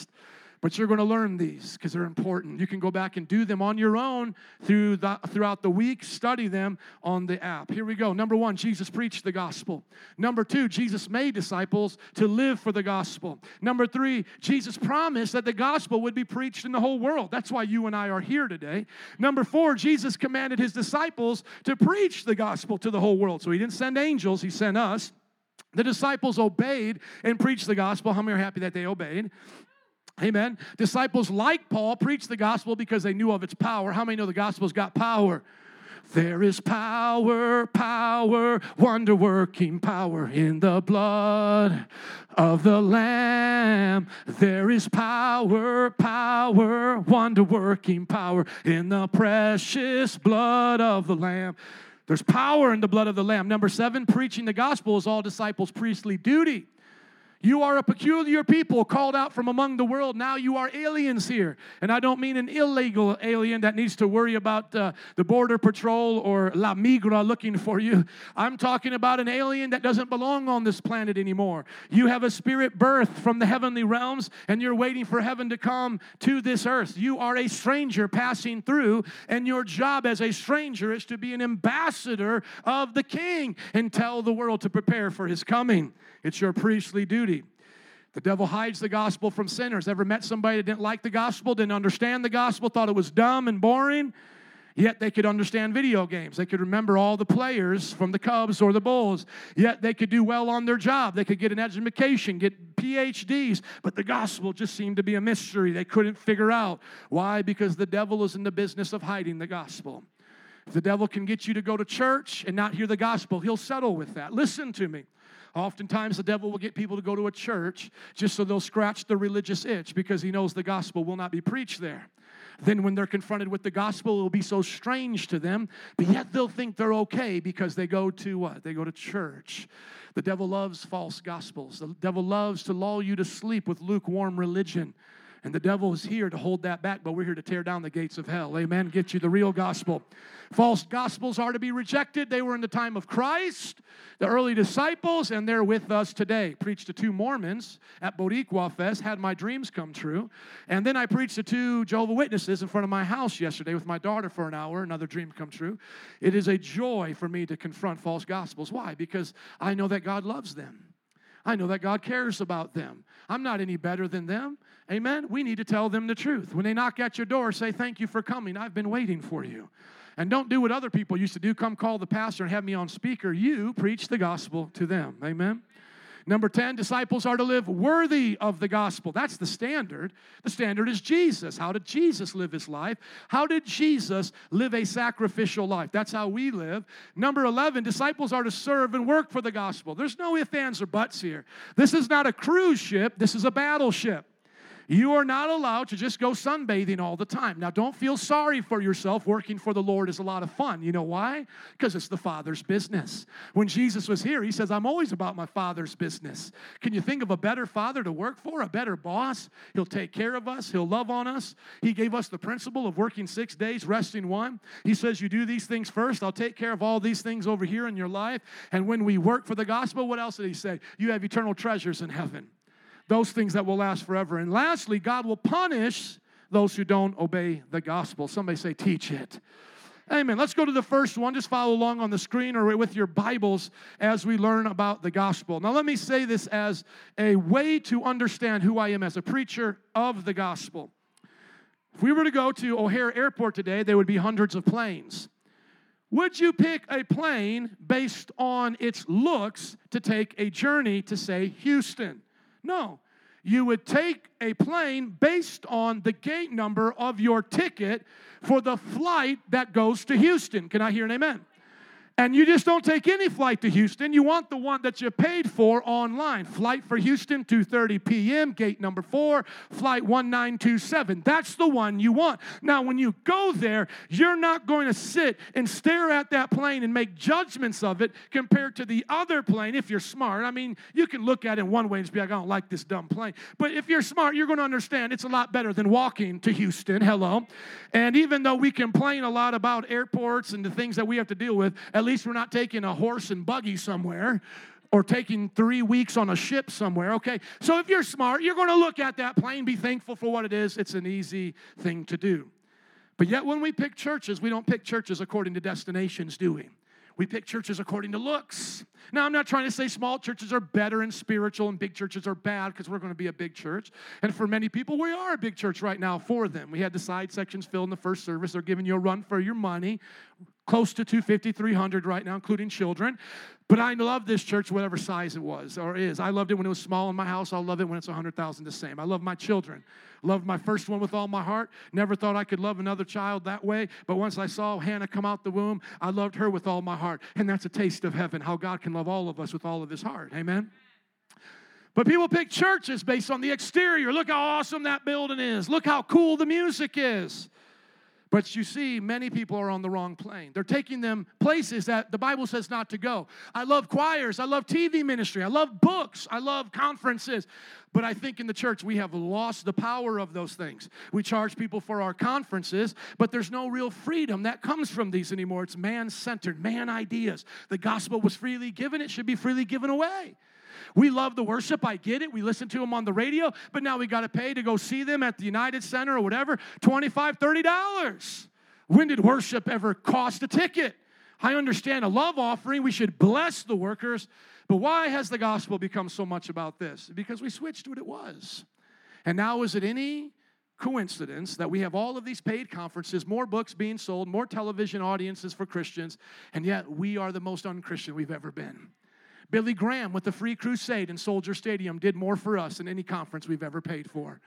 Speaker 1: But you're going to learn these because they're important. You can go back and do them on your own through the, throughout the week, study them on the app. Here we go. Number one, Jesus preached the gospel. Number two, Jesus made disciples to live for the gospel. Number three, Jesus promised that the gospel would be preached in the whole world. That's why you and I are here today. Number four, Jesus commanded his disciples to preach the gospel to the whole world. So he didn't send angels, he sent us. The disciples obeyed and preached the gospel. How many are happy that they obeyed? Amen. Disciples like Paul preached the gospel because they knew of its power. How many know the gospel's got power? There is power, power, wonder working power in the blood of the Lamb. There is power, power, wonder working power in the precious blood of the Lamb. There's power in the blood of the Lamb. Number seven, preaching the gospel is all disciples' priestly duty. You are a peculiar people called out from among the world. Now you are aliens here. And I don't mean an illegal alien that needs to worry about uh, the Border Patrol or La Migra looking for you. I'm talking about an alien that doesn't belong on this planet anymore. You have a spirit birth from the heavenly realms, and you're waiting for heaven to come to this earth. You are a stranger passing through, and your job as a stranger is to be an ambassador of the King and tell the world to prepare for his coming. It's your priestly duty. The devil hides the gospel from sinners. Ever met somebody that didn't like the gospel, didn't understand the gospel, thought it was dumb and boring? Yet they could understand video games. They could remember all the players from the Cubs or the Bulls. Yet they could do well on their job. They could get an education, get PhDs. But the gospel just seemed to be a mystery they couldn't figure out. Why? Because the devil is in the business of hiding the gospel. If the devil can get you to go to church and not hear the gospel, he'll settle with that. Listen to me. Oftentimes, the devil will get people to go to a church just so they'll scratch the religious itch because he knows the gospel will not be preached there. Then, when they're confronted with the gospel, it will be so strange to them, but yet they'll think they're okay because they go to what? They go to church. The devil loves false gospels. The devil loves to lull you to sleep with lukewarm religion. And the devil is here to hold that back, but we're here to tear down the gates of hell. Amen. Get you the real gospel. False gospels are to be rejected. They were in the time of Christ, the early disciples, and they're with us today. Preached to two Mormons at Boricua Fest, had my dreams come true. And then I preached to two Jehovah Witnesses in front of my house yesterday with my daughter for an hour, another dream come true. It is a joy for me to confront false gospels. Why? Because I know that God loves them. I know that God cares about them. I'm not any better than them. Amen. We need to tell them the truth. When they knock at your door, say, Thank you for coming. I've been waiting for you. And don't do what other people used to do come call the pastor and have me on speaker. You preach the gospel to them. Amen. Number 10, disciples are to live worthy of the gospel. That's the standard. The standard is Jesus. How did Jesus live his life? How did Jesus live a sacrificial life? That's how we live. Number 11, disciples are to serve and work for the gospel. There's no ifs, ands, or buts here. This is not a cruise ship, this is a battleship. You are not allowed to just go sunbathing all the time. Now, don't feel sorry for yourself. Working for the Lord is a lot of fun. You know why? Because it's the Father's business. When Jesus was here, he says, I'm always about my Father's business. Can you think of a better father to work for, a better boss? He'll take care of us, he'll love on us. He gave us the principle of working six days, resting one. He says, You do these things first, I'll take care of all these things over here in your life. And when we work for the gospel, what else did he say? You have eternal treasures in heaven those things that will last forever. And lastly, God will punish those who don't obey the gospel. Somebody say, teach it. Amen. Let's go to the first one. Just follow along on the screen or with your Bibles as we learn about the gospel. Now, let me say this as a way to understand who I am as a preacher of the gospel. If we were to go to O'Hare Airport today, there would be hundreds of planes. Would you pick a plane based on its looks to take a journey to, say, Houston? No. You would take a plane based on the gate number of your ticket for the flight that goes to Houston. Can I hear an amen? And you just don't take any flight to Houston. You want the one that you paid for online. Flight for Houston, 2:30 p.m., gate number 4, flight 1927. That's the one you want. Now, when you go there, you're not going to sit and stare at that plane and make judgments of it compared to the other plane if you're smart. I mean, you can look at it one way and be like, I don't like this dumb plane. But if you're smart, you're going to understand it's a lot better than walking to Houston. Hello. And even though we complain a lot about airports and the things that we have to deal with, at least we're not taking a horse and buggy somewhere or taking three weeks on a ship somewhere, okay? So if you're smart, you're going to look at that plane, be thankful for what it is. It's an easy thing to do. But yet, when we pick churches, we don't pick churches according to destinations, do we? We pick churches according to looks. Now, I'm not trying to say small churches are better and spiritual and big churches are bad because we're going to be a big church. And for many people, we are a big church right now for them. We had the side sections filled in the first service. They're giving you a run for your money close to 250, 300 right now, including children. But I love this church, whatever size it was or is. I loved it when it was small in my house. I'll love it when it's 100,000 the same. I love my children. Loved my first one with all my heart. Never thought I could love another child that way. But once I saw Hannah come out the womb, I loved her with all my heart. And that's a taste of heaven, how God can love all of us with all of his heart. Amen. But people pick churches based on the exterior. Look how awesome that building is. Look how cool the music is. But you see, many people are on the wrong plane. They're taking them places that the Bible says not to go. I love choirs. I love TV ministry. I love books. I love conferences. But I think in the church we have lost the power of those things. We charge people for our conferences, but there's no real freedom that comes from these anymore. It's man centered, man ideas. The gospel was freely given, it should be freely given away. We love the worship. I get it. We listen to them on the radio, but now we got to pay to go see them at the United Center or whatever $25, $30. When did worship ever cost a ticket? I understand a love offering. We should bless the workers. But why has the gospel become so much about this? Because we switched what it was. And now, is it any coincidence that we have all of these paid conferences, more books being sold, more television audiences for Christians, and yet we are the most unchristian we've ever been? Billy Graham with the Free Crusade in Soldier Stadium did more for us than any conference we've ever paid for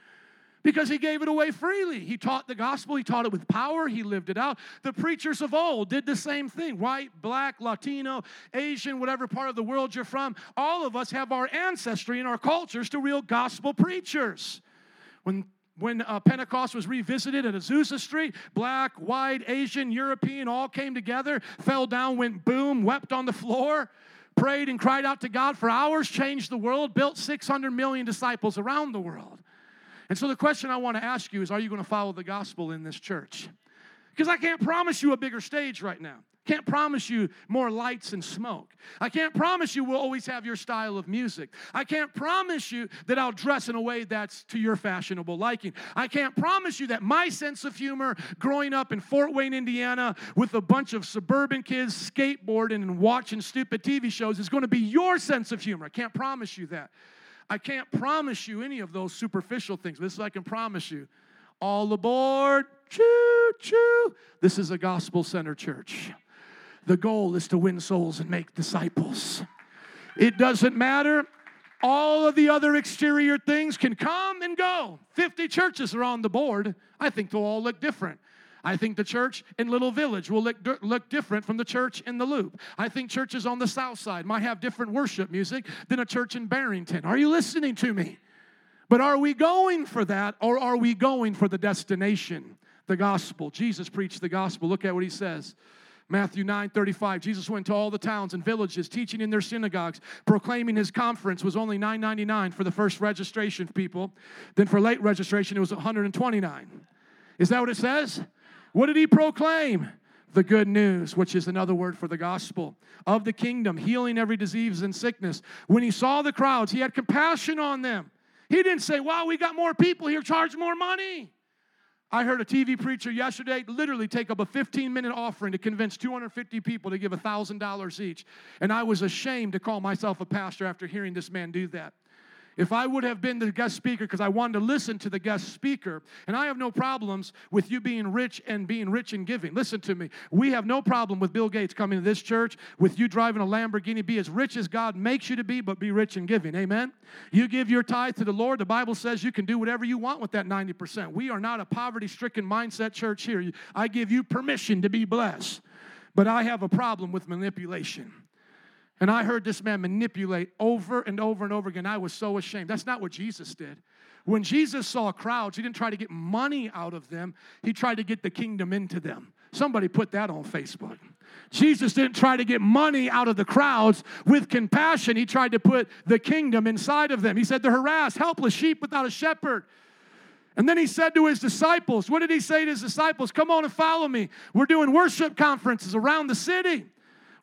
Speaker 1: because he gave it away freely. He taught the gospel, he taught it with power, he lived it out. The preachers of old did the same thing white, black, Latino, Asian, whatever part of the world you're from. All of us have our ancestry and our cultures to real gospel preachers. When when uh, Pentecost was revisited at Azusa Street, black, white, Asian, European all came together, fell down, went boom, wept on the floor prayed and cried out to God for hours, changed the world, built 600 million disciples around the world. And so the question I want to ask you is are you going to follow the gospel in this church? Because I can't promise you a bigger stage right now. Can't promise you more lights and smoke. I can't promise you we'll always have your style of music. I can't promise you that I'll dress in a way that's to your fashionable liking. I can't promise you that my sense of humor growing up in Fort Wayne, Indiana, with a bunch of suburban kids skateboarding and watching stupid TV shows is going to be your sense of humor. I can't promise you that. I can't promise you any of those superficial things. This I can promise you. All aboard, choo choo. This is a gospel center church. The goal is to win souls and make disciples. It doesn't matter. All of the other exterior things can come and go. 50 churches are on the board. I think they'll all look different. I think the church in Little Village will look, look different from the church in the Loop. I think churches on the South Side might have different worship music than a church in Barrington. Are you listening to me? But are we going for that or are we going for the destination, the gospel? Jesus preached the gospel. Look at what he says. Matthew 9 35, Jesus went to all the towns and villages, teaching in their synagogues, proclaiming his conference was only $9.99 for the first registration people. Then for late registration, it was 129 Is that what it says? What did he proclaim? The good news, which is another word for the gospel of the kingdom, healing every disease and sickness. When he saw the crowds, he had compassion on them. He didn't say, Wow, we got more people here, charge more money. I heard a TV preacher yesterday literally take up a 15 minute offering to convince 250 people to give $1,000 each. And I was ashamed to call myself a pastor after hearing this man do that. If I would have been the guest speaker because I wanted to listen to the guest speaker, and I have no problems with you being rich and being rich and giving. Listen to me. We have no problem with Bill Gates coming to this church, with you driving a Lamborghini. Be as rich as God makes you to be, but be rich in giving. Amen. You give your tithe to the Lord. The Bible says you can do whatever you want with that 90%. We are not a poverty stricken mindset church here. I give you permission to be blessed, but I have a problem with manipulation. And I heard this man manipulate over and over and over again. I was so ashamed. That's not what Jesus did. When Jesus saw crowds, he didn't try to get money out of them, he tried to get the kingdom into them. Somebody put that on Facebook. Jesus didn't try to get money out of the crowds with compassion. He tried to put the kingdom inside of them. He said, The harassed, helpless sheep without a shepherd. And then he said to his disciples, What did he say to his disciples? Come on and follow me. We're doing worship conferences around the city.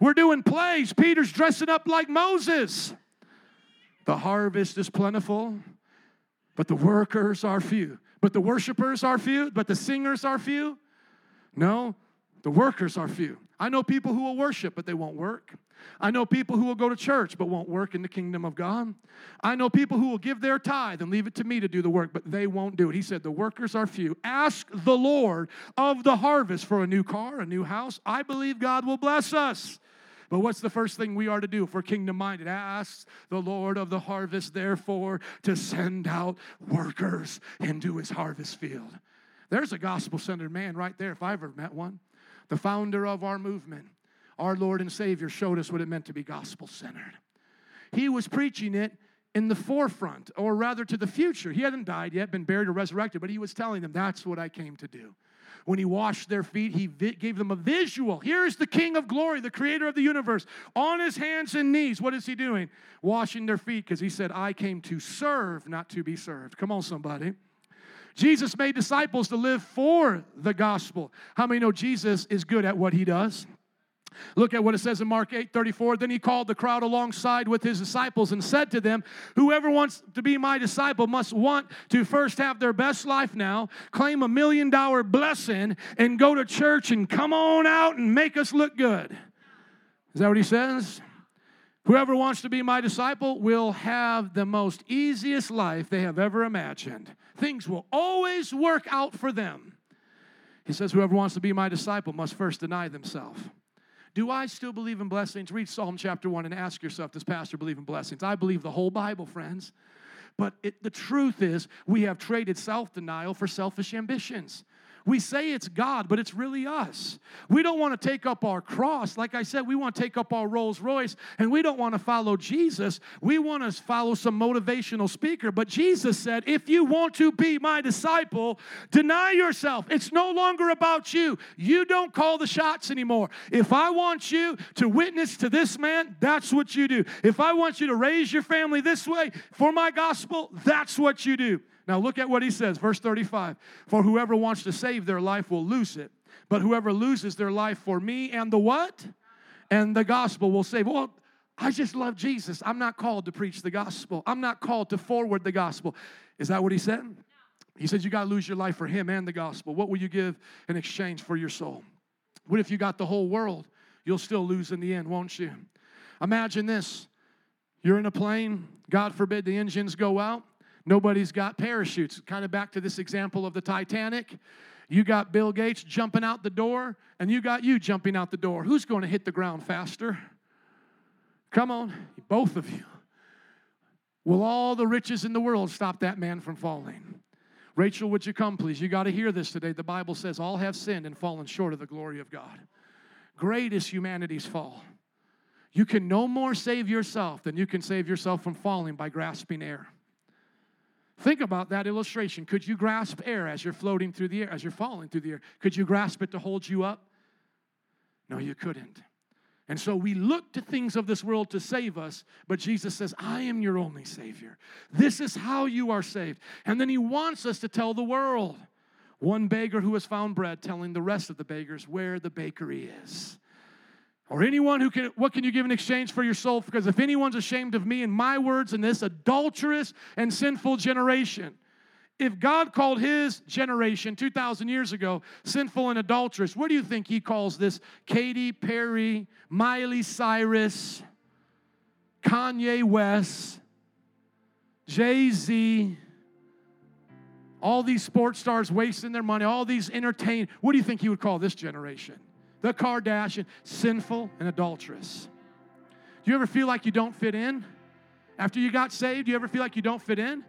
Speaker 1: We're doing plays. Peter's dressing up like Moses. The harvest is plentiful, but the workers are few. But the worshipers are few, but the singers are few. No, the workers are few. I know people who will worship, but they won't work. I know people who will go to church but won't work in the kingdom of God. I know people who will give their tithe and leave it to me to do the work, but they won't do it. He said, The workers are few. Ask the Lord of the harvest for a new car, a new house. I believe God will bless us. But what's the first thing we are to do we're kingdom minded? Ask the Lord of the harvest, therefore, to send out workers into his harvest field. There's a gospel centered man right there, if I ever met one. The founder of our movement, our Lord and Savior, showed us what it meant to be gospel centered. He was preaching it in the forefront, or rather to the future. He hadn't died yet, been buried or resurrected, but he was telling them, That's what I came to do. When he washed their feet, he vi- gave them a visual. Here's the King of glory, the creator of the universe, on his hands and knees. What is he doing? Washing their feet because he said, I came to serve, not to be served. Come on, somebody. Jesus made disciples to live for the gospel. How many know Jesus is good at what he does? Look at what it says in Mark 8 34. Then he called the crowd alongside with his disciples and said to them, Whoever wants to be my disciple must want to first have their best life now, claim a million dollar blessing, and go to church and come on out and make us look good. Is that what he says? Whoever wants to be my disciple will have the most easiest life they have ever imagined. Things will always work out for them. He says, Whoever wants to be my disciple must first deny themselves do I still believe in blessings? Read Psalm chapter 1 and ask yourself, does Pastor believe in blessings? I believe the whole Bible, friends. But it, the truth is, we have traded self denial for selfish ambitions. We say it's God, but it's really us. We don't want to take up our cross. Like I said, we want to take up our Rolls Royce and we don't want to follow Jesus. We want to follow some motivational speaker. But Jesus said, if you want to be my disciple, deny yourself. It's no longer about you. You don't call the shots anymore. If I want you to witness to this man, that's what you do. If I want you to raise your family this way for my gospel, that's what you do. Now look at what he says, verse 35. For whoever wants to save their life will lose it, but whoever loses their life for me and the what? And the gospel will save. Well, I just love Jesus. I'm not called to preach the gospel. I'm not called to forward the gospel. Is that what he said? He said you got to lose your life for him and the gospel. What will you give in exchange for your soul? What if you got the whole world? You'll still lose in the end, won't you? Imagine this. You're in a plane, God forbid the engines go out. Nobody's got parachutes. Kind of back to this example of the Titanic. You got Bill Gates jumping out the door, and you got you jumping out the door. Who's going to hit the ground faster? Come on, both of you. Will all the riches in the world stop that man from falling? Rachel, would you come, please? You got to hear this today. The Bible says, All have sinned and fallen short of the glory of God. Great is humanity's fall. You can no more save yourself than you can save yourself from falling by grasping air. Think about that illustration. Could you grasp air as you're floating through the air, as you're falling through the air? Could you grasp it to hold you up? No, you couldn't. And so we look to things of this world to save us, but Jesus says, I am your only Savior. This is how you are saved. And then He wants us to tell the world. One beggar who has found bread telling the rest of the beggars where the bakery is. Or anyone who can, what can you give in exchange for your soul? Because if anyone's ashamed of me and my words in this adulterous and sinful generation, if God called his generation 2,000 years ago sinful and adulterous, what do you think he calls this Katy Perry, Miley Cyrus, Kanye West, Jay Z, all these sports stars wasting their money, all these entertain? What do you think he would call this generation? The Kardashian, sinful and adulterous. Do you ever feel like you don't fit in? After you got saved, do you ever feel like you don't fit in?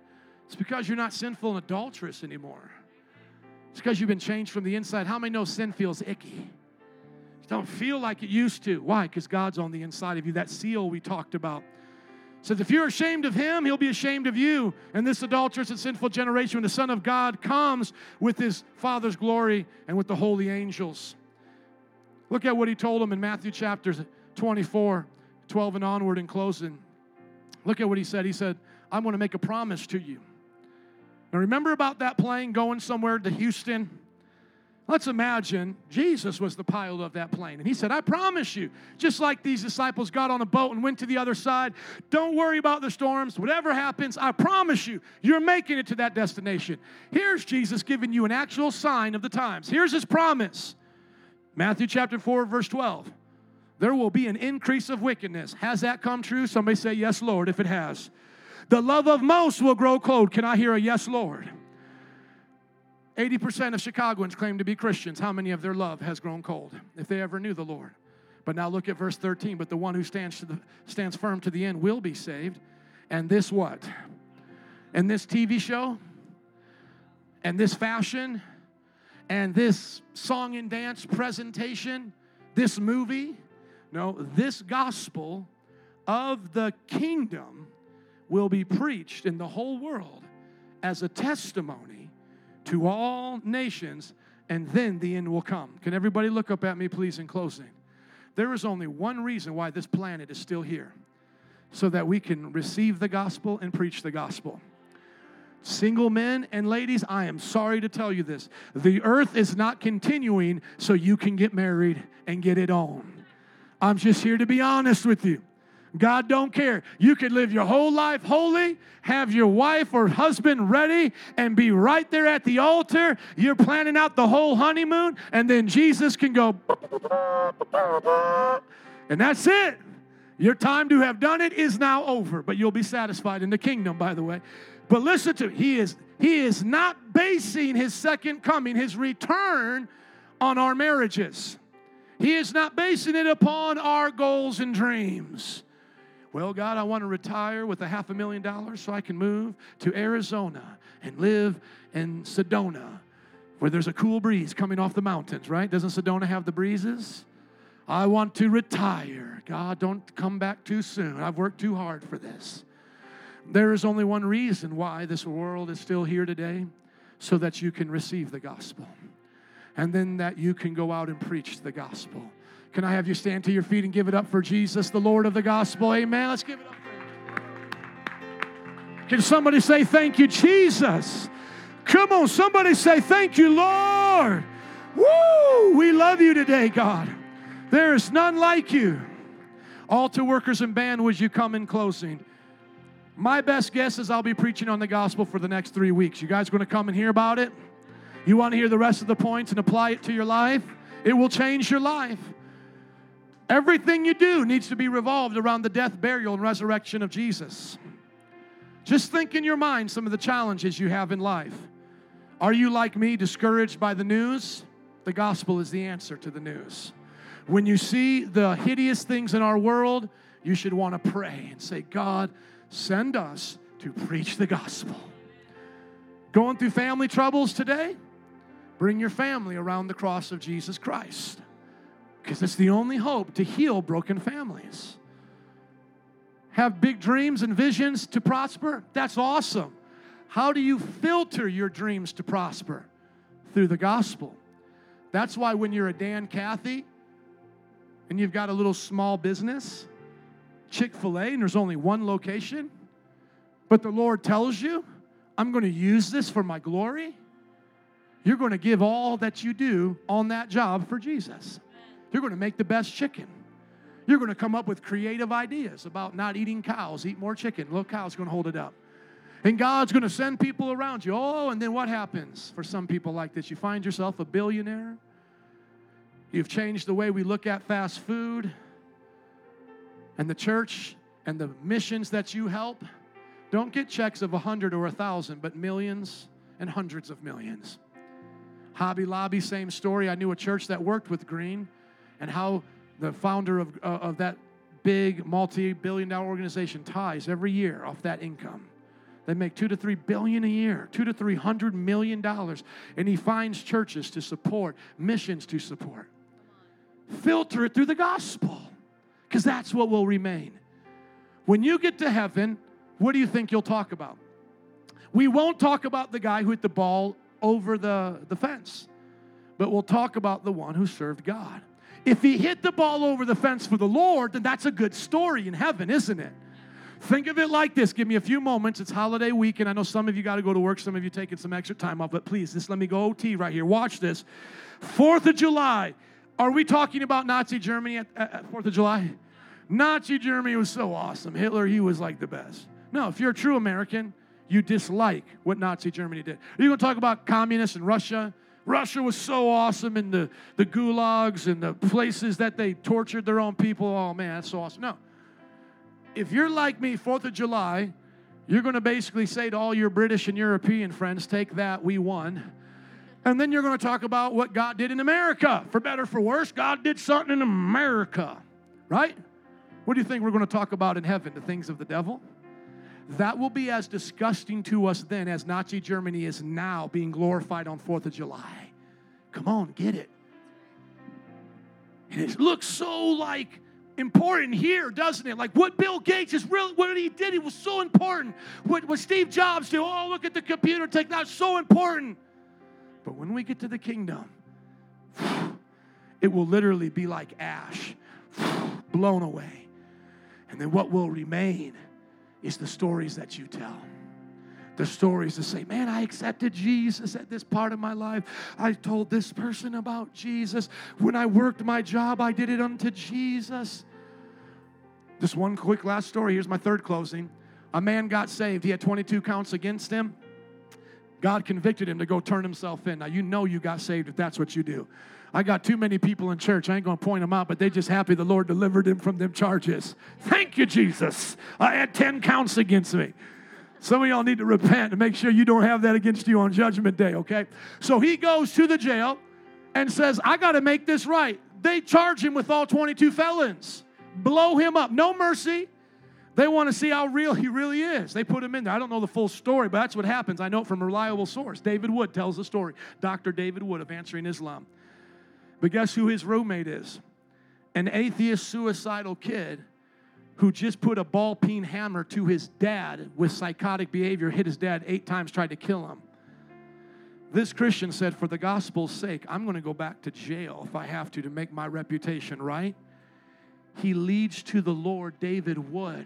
Speaker 1: It's because you're not sinful and adulterous anymore. It's because you've been changed from the inside. How many know sin feels icky? You don't feel like it used to. Why? Because God's on the inside of you. That seal we talked about says, if you're ashamed of him, he'll be ashamed of you. And this adulterous and sinful generation, when the Son of God comes with his Father's glory and with the holy angels. Look at what he told them in Matthew chapter 24, 12 and onward in closing. Look at what he said. He said, I'm going to make a promise to you. Now, remember about that plane going somewhere to Houston? Let's imagine Jesus was the pilot of that plane. And he said, I promise you, just like these disciples got on a boat and went to the other side, don't worry about the storms. Whatever happens, I promise you, you're making it to that destination. Here's Jesus giving you an actual sign of the times. Here's his promise Matthew chapter 4, verse 12. There will be an increase of wickedness. Has that come true? Somebody say, Yes, Lord, if it has. The love of most will grow cold. Can I hear a yes, Lord? 80% of Chicagoans claim to be Christians. How many of their love has grown cold if they ever knew the Lord? But now look at verse 13. But the one who stands, the, stands firm to the end will be saved. And this what? And this TV show? And this fashion? And this song and dance presentation, this movie. No, this gospel of the kingdom will be preached in the whole world as a testimony to all nations, and then the end will come. Can everybody look up at me, please, in closing? There is only one reason why this planet is still here so that we can receive the gospel and preach the gospel. Single men and ladies, I am sorry to tell you this. The earth is not continuing so you can get married and get it on. I'm just here to be honest with you. God don't care. You could live your whole life holy, have your wife or husband ready, and be right there at the altar. You're planning out the whole honeymoon, and then Jesus can go, and that's it. Your time to have done it is now over, but you'll be satisfied in the kingdom, by the way. But listen to he is he is not basing his second coming, his return on our marriages. He is not basing it upon our goals and dreams. Well, God, I want to retire with a half a million dollars so I can move to Arizona and live in Sedona where there's a cool breeze coming off the mountains, right? Doesn't Sedona have the breezes? I want to retire. God, don't come back too soon. I've worked too hard for this. There is only one reason why this world is still here today so that you can receive the gospel and then that you can go out and preach the gospel. Can I have you stand to your feet and give it up for Jesus, the Lord of the gospel? Amen. Let's give it up. Can somebody say, Thank you, Jesus? Come on, somebody say, Thank you, Lord. Woo! We love you today, God. There is none like you. Altar workers and band, would you come in closing? My best guess is I'll be preaching on the gospel for the next three weeks. You guys going to come and hear about it? You want to hear the rest of the points and apply it to your life? It will change your life. Everything you do needs to be revolved around the death, burial, and resurrection of Jesus. Just think in your mind some of the challenges you have in life. Are you like me, discouraged by the news? The gospel is the answer to the news. When you see the hideous things in our world, you should want to pray and say, God, send us to preach the gospel. Going through family troubles today? Bring your family around the cross of Jesus Christ because it's the only hope to heal broken families. Have big dreams and visions to prosper? That's awesome. How do you filter your dreams to prosper? Through the gospel. That's why when you're a Dan Cathy and you've got a little small business, Chick fil A, and there's only one location, but the Lord tells you, I'm going to use this for my glory, you're going to give all that you do on that job for Jesus. You're going to make the best chicken. You're going to come up with creative ideas about not eating cows, eat more chicken. Little cow's going to hold it up. And God's going to send people around you. Oh, and then what happens for some people like this? You find yourself a billionaire. You've changed the way we look at fast food and the church and the missions that you help. Don't get checks of a hundred or a thousand, but millions and hundreds of millions. Hobby Lobby, same story. I knew a church that worked with Green and how the founder of, uh, of that big multi billion dollar organization ties every year off that income. They make two to three billion a year, two to three hundred million dollars. And he finds churches to support, missions to support. Filter it through the gospel because that's what will remain. When you get to heaven, what do you think you'll talk about? We won't talk about the guy who hit the ball over the, the fence, but we'll talk about the one who served God. If he hit the ball over the fence for the Lord, then that's a good story in heaven, isn't it? Think of it like this. Give me a few moments. It's holiday week, and I know some of you got to go to work, some of you taking some extra time off, but please, just let me go OT right here. Watch this. Fourth of July. Are we talking about Nazi Germany at, at Fourth of July? Nazi Germany was so awesome. Hitler, he was like the best. No, if you're a true American, you dislike what Nazi Germany did. Are you going to talk about communists in Russia? Russia was so awesome in the, the gulags and the places that they tortured their own people. Oh man, that's so awesome. No. If you're like me, 4th of July, you're going to basically say to all your British and European friends, take that, we won. And then you're going to talk about what God did in America. For better, for worse, God did something in America, right? What do you think we're going to talk about in heaven? The things of the devil? That will be as disgusting to us then as Nazi Germany is now being glorified on 4th of July. Come on, get it. And it looks so like important here, doesn't it? Like what Bill Gates is really, what he did, it was so important. What, what Steve Jobs did, oh, look at the computer technology, so important. But when we get to the kingdom, it will literally be like ash, blown away. And then what will remain is the stories that you tell. The stories to say, man, I accepted Jesus at this part of my life. I told this person about Jesus. When I worked my job, I did it unto Jesus. Just one quick last story. Here's my third closing. A man got saved. He had 22 counts against him. God convicted him to go turn himself in. Now, you know you got saved if that's what you do. I got too many people in church. I ain't going to point them out, but they just happy the Lord delivered them from them charges. Thank you, Jesus. I had 10 counts against me. Some of y'all need to repent and make sure you don't have that against you on Judgment Day, okay? So he goes to the jail and says, I got to make this right. They charge him with all 22 felons, blow him up. No mercy. They want to see how real he really is. They put him in there. I don't know the full story, but that's what happens. I know it from a reliable source. David Wood tells the story. Dr. David Wood of Answering Islam. But guess who his roommate is? An atheist, suicidal kid who just put a ball peen hammer to his dad with psychotic behavior, hit his dad eight times, tried to kill him. This Christian said, For the gospel's sake, I'm going to go back to jail if I have to to make my reputation right. He leads to the Lord, David Wood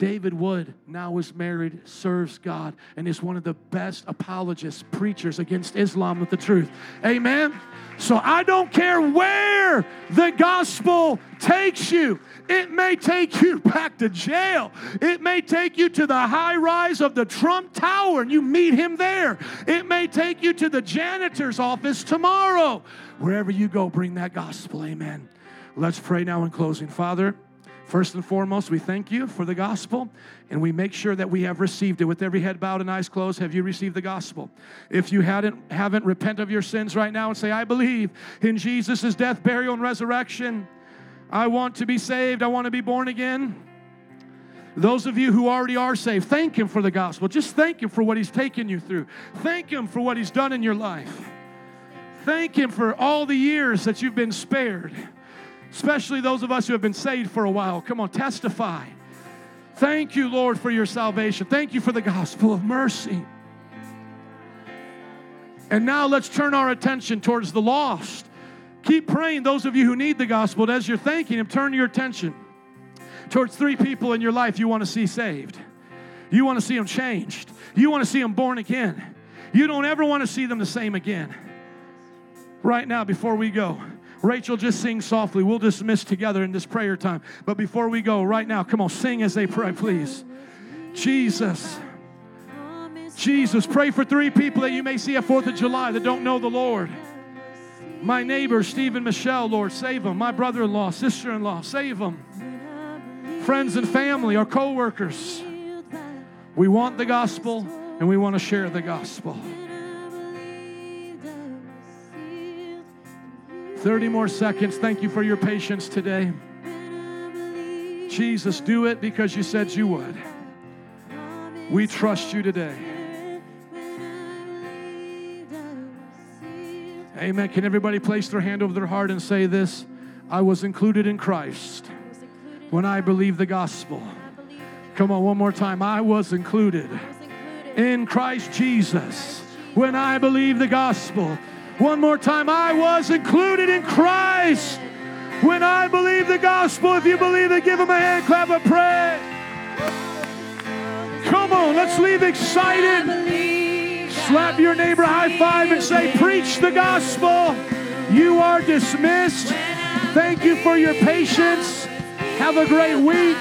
Speaker 1: David Wood now is married, serves God, and is one of the best apologists, preachers against Islam with the truth. Amen. So I don't care where the gospel takes you. It may take you <laughs> back to jail. It may take you to the high rise of the Trump Tower and you meet him there. It may take you to the janitor's office tomorrow. Wherever you go, bring that gospel. Amen. Let's pray now in closing. Father, First and foremost, we thank you for the gospel and we make sure that we have received it with every head bowed and eyes closed. Have you received the gospel? If you hadn't, haven't, repent of your sins right now and say, I believe in Jesus' death, burial, and resurrection. I want to be saved. I want to be born again. Those of you who already are saved, thank Him for the gospel. Just thank Him for what He's taken you through. Thank Him for what He's done in your life. Thank Him for all the years that you've been spared especially those of us who have been saved for a while. Come on, testify. Thank you, Lord, for your salvation. Thank you for the gospel of mercy. And now let's turn our attention towards the lost. Keep praying, those of you who need the gospel, as you're thanking Him, turn your attention towards three people in your life you want to see saved. You want to see them changed. You want to see them born again. You don't ever want to see them the same again. Right now, before we go, Rachel, just sing softly. We'll dismiss together in this prayer time. But before we go, right now, come on, sing as they pray, please. Jesus. Jesus, pray for three people that you may see at 4th of July that don't know the Lord. My neighbor, Stephen Michelle, Lord, save them. My brother in law, sister in law, save them. Friends and family, our co workers. We want the gospel and we want to share the gospel. 30 more seconds. Thank you for your patience today. Jesus, do it because you said you would. We trust you today. Amen. Can everybody place their hand over their heart and say this? I was included in Christ when I believed the gospel. Come on, one more time. I was included in Christ Jesus when I believed the gospel. One more time. I was included in Christ when I believe the gospel. If you believe it, give him a hand clap of praise. Come on, let's leave excited. Slap your neighbor high five and say, Preach the gospel. You are dismissed. Thank you for your patience. Have a great week.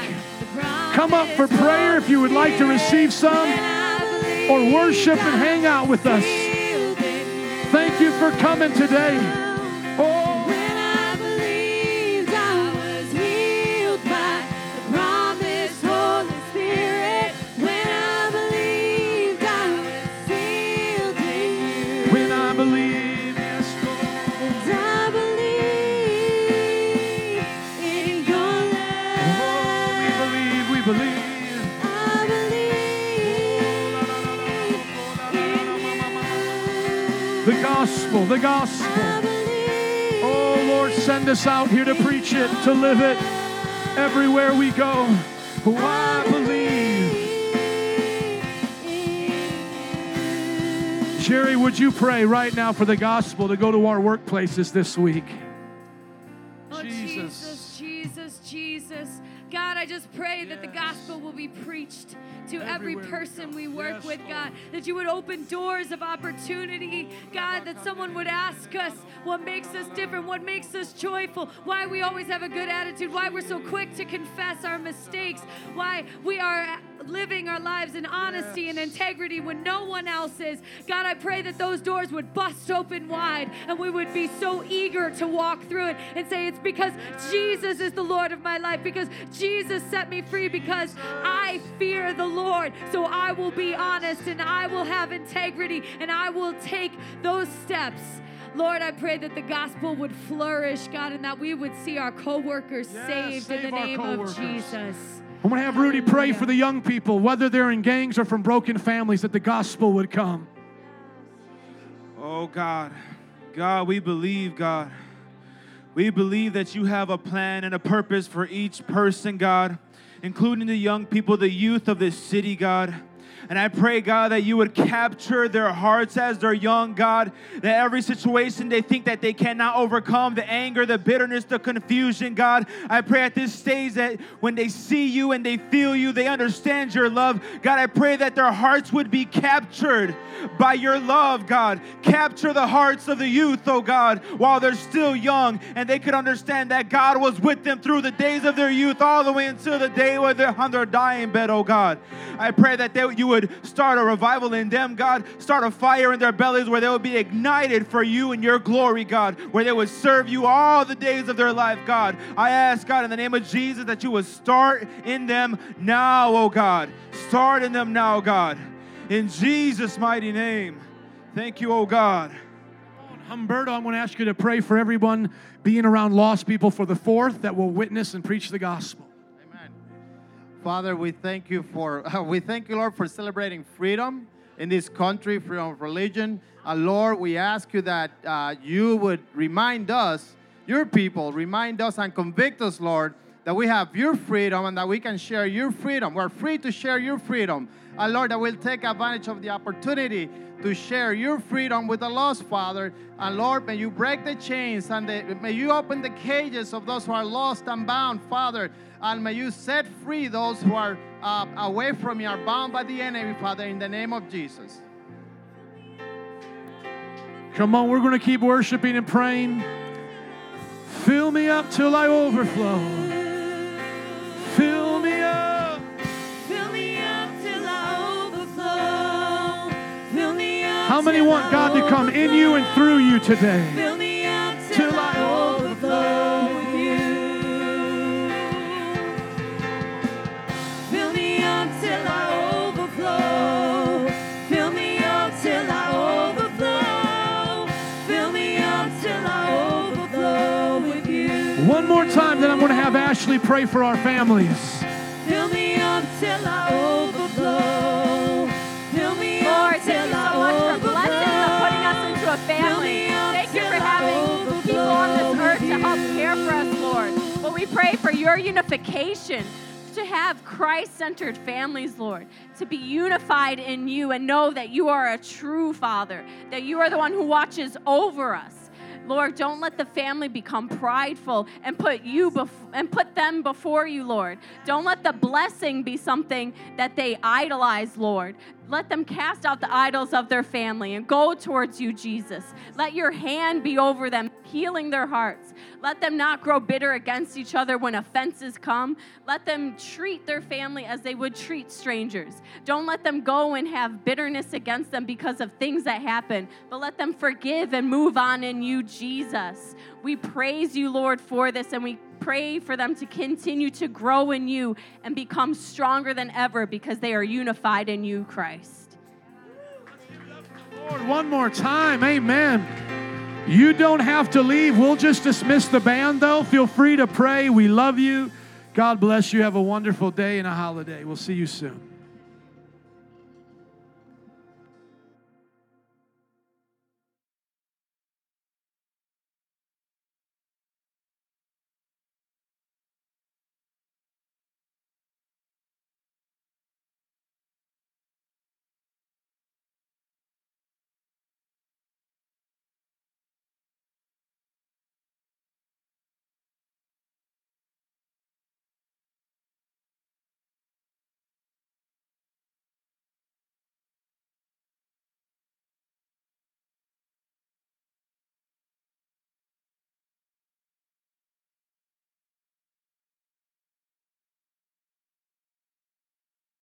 Speaker 1: Come up for prayer if you would like to receive some or worship and hang out with us. Thank you for coming today. Gospel. Oh, Lord, send us out here to preach it, to live it everywhere we go. Oh, I believe. Sherry, would you pray right now for the gospel to go to our workplaces this week?
Speaker 2: God. That you would open doors of opportunity, God, that someone would ask us what makes us different, what makes us joyful, why we always have a good attitude, why we're so quick to confess our mistakes, why we are living our lives in honesty and integrity when no one else is. God, I pray that those doors would bust open wide and we would be so eager to walk through it and say, It's because Jesus is the Lord of my life, because Jesus set me free, because I fear the Lord. So I will be honest and I will have integrity and I will take those steps. Lord, I pray that the gospel would flourish, God, and that we would see our coworkers
Speaker 1: Yes,
Speaker 2: saved
Speaker 1: save
Speaker 2: in the name of. Jesus.
Speaker 1: I'm going to have Rudy pray for the young people, whether they're in gangs or from broken families, that the gospel would come.
Speaker 3: Oh God, God, we believe, God. We believe that you have a plan and a purpose for each person, God, including the young people, the youth of this city, God. And I pray, God, that you would capture their hearts as they're young, God, that every situation they think that they cannot overcome, the anger, the bitterness, the confusion, God. I pray at this stage that when they see you and they feel you, they understand your love. God, I pray that their hearts would be captured by your love, God. Capture the hearts of the youth, oh God, while they're still young, and they could understand that God was with them through the days of their youth, all the way until the day where they're on their dying bed, oh God. I pray that they, you would start a revival in them, God. Start a fire in their bellies where they would be ignited for you and your glory, God, where they would serve you all the days of their life, God. I ask, God, in the name of Jesus, that you would start in them now, oh God. Start in them now, God. In Jesus' mighty name. Thank you, oh God.
Speaker 1: Humberto, I'm going to ask you to pray for everyone being around lost people for the fourth that will witness and preach the gospel.
Speaker 4: Father, we thank you for <laughs> we thank you, Lord, for celebrating freedom in this country, freedom of religion. Uh, Lord, we ask you that uh, you would remind us, your people, remind us and convict us, Lord, that we have your freedom and that we can share your freedom. We're free to share your freedom. And Lord, that we'll take advantage of the opportunity to share your freedom with the lost, Father. And Lord, may you break the chains and the, may you open the cages of those who are lost and bound, Father. And may you set free those who are uh, away from you, are bound by the enemy, Father, in the name of Jesus.
Speaker 1: Come on, we're going to keep worshiping and praying. Fill me up till I overflow. How many want God to come in you and through you today?
Speaker 2: Fill me up
Speaker 1: Till I
Speaker 2: I overflow with you. Fill me up till I overflow. Fill me up till I overflow. Fill me up till I overflow with you.
Speaker 1: One more time, then I'm going to have Ashley pray for our families.
Speaker 2: Fill me up till I overflow.
Speaker 5: Your unification, to have Christ centered families, Lord, to be unified in you and know that you are a true Father, that you are the one who watches over us. Lord, don't let the family become prideful and put you bef- and put them before you, Lord. Don't let the blessing be something that they idolize, Lord. Let them cast out the idols of their family and go towards you, Jesus. Let your hand be over them, healing their hearts. Let them not grow bitter against each other when offenses come. Let them treat their family as they would treat strangers. Don't let them go and have bitterness against them because of things that happen, but let them forgive and move on in you, Jesus. We praise you, Lord, for this, and we pray for them to continue to grow in you and become stronger than ever because they are unified in you, Christ.
Speaker 1: Lord, one more time. Amen. You don't have to leave. We'll just dismiss the band, though. Feel free to pray. We love you. God bless you. Have a wonderful day and a holiday. We'll see you soon.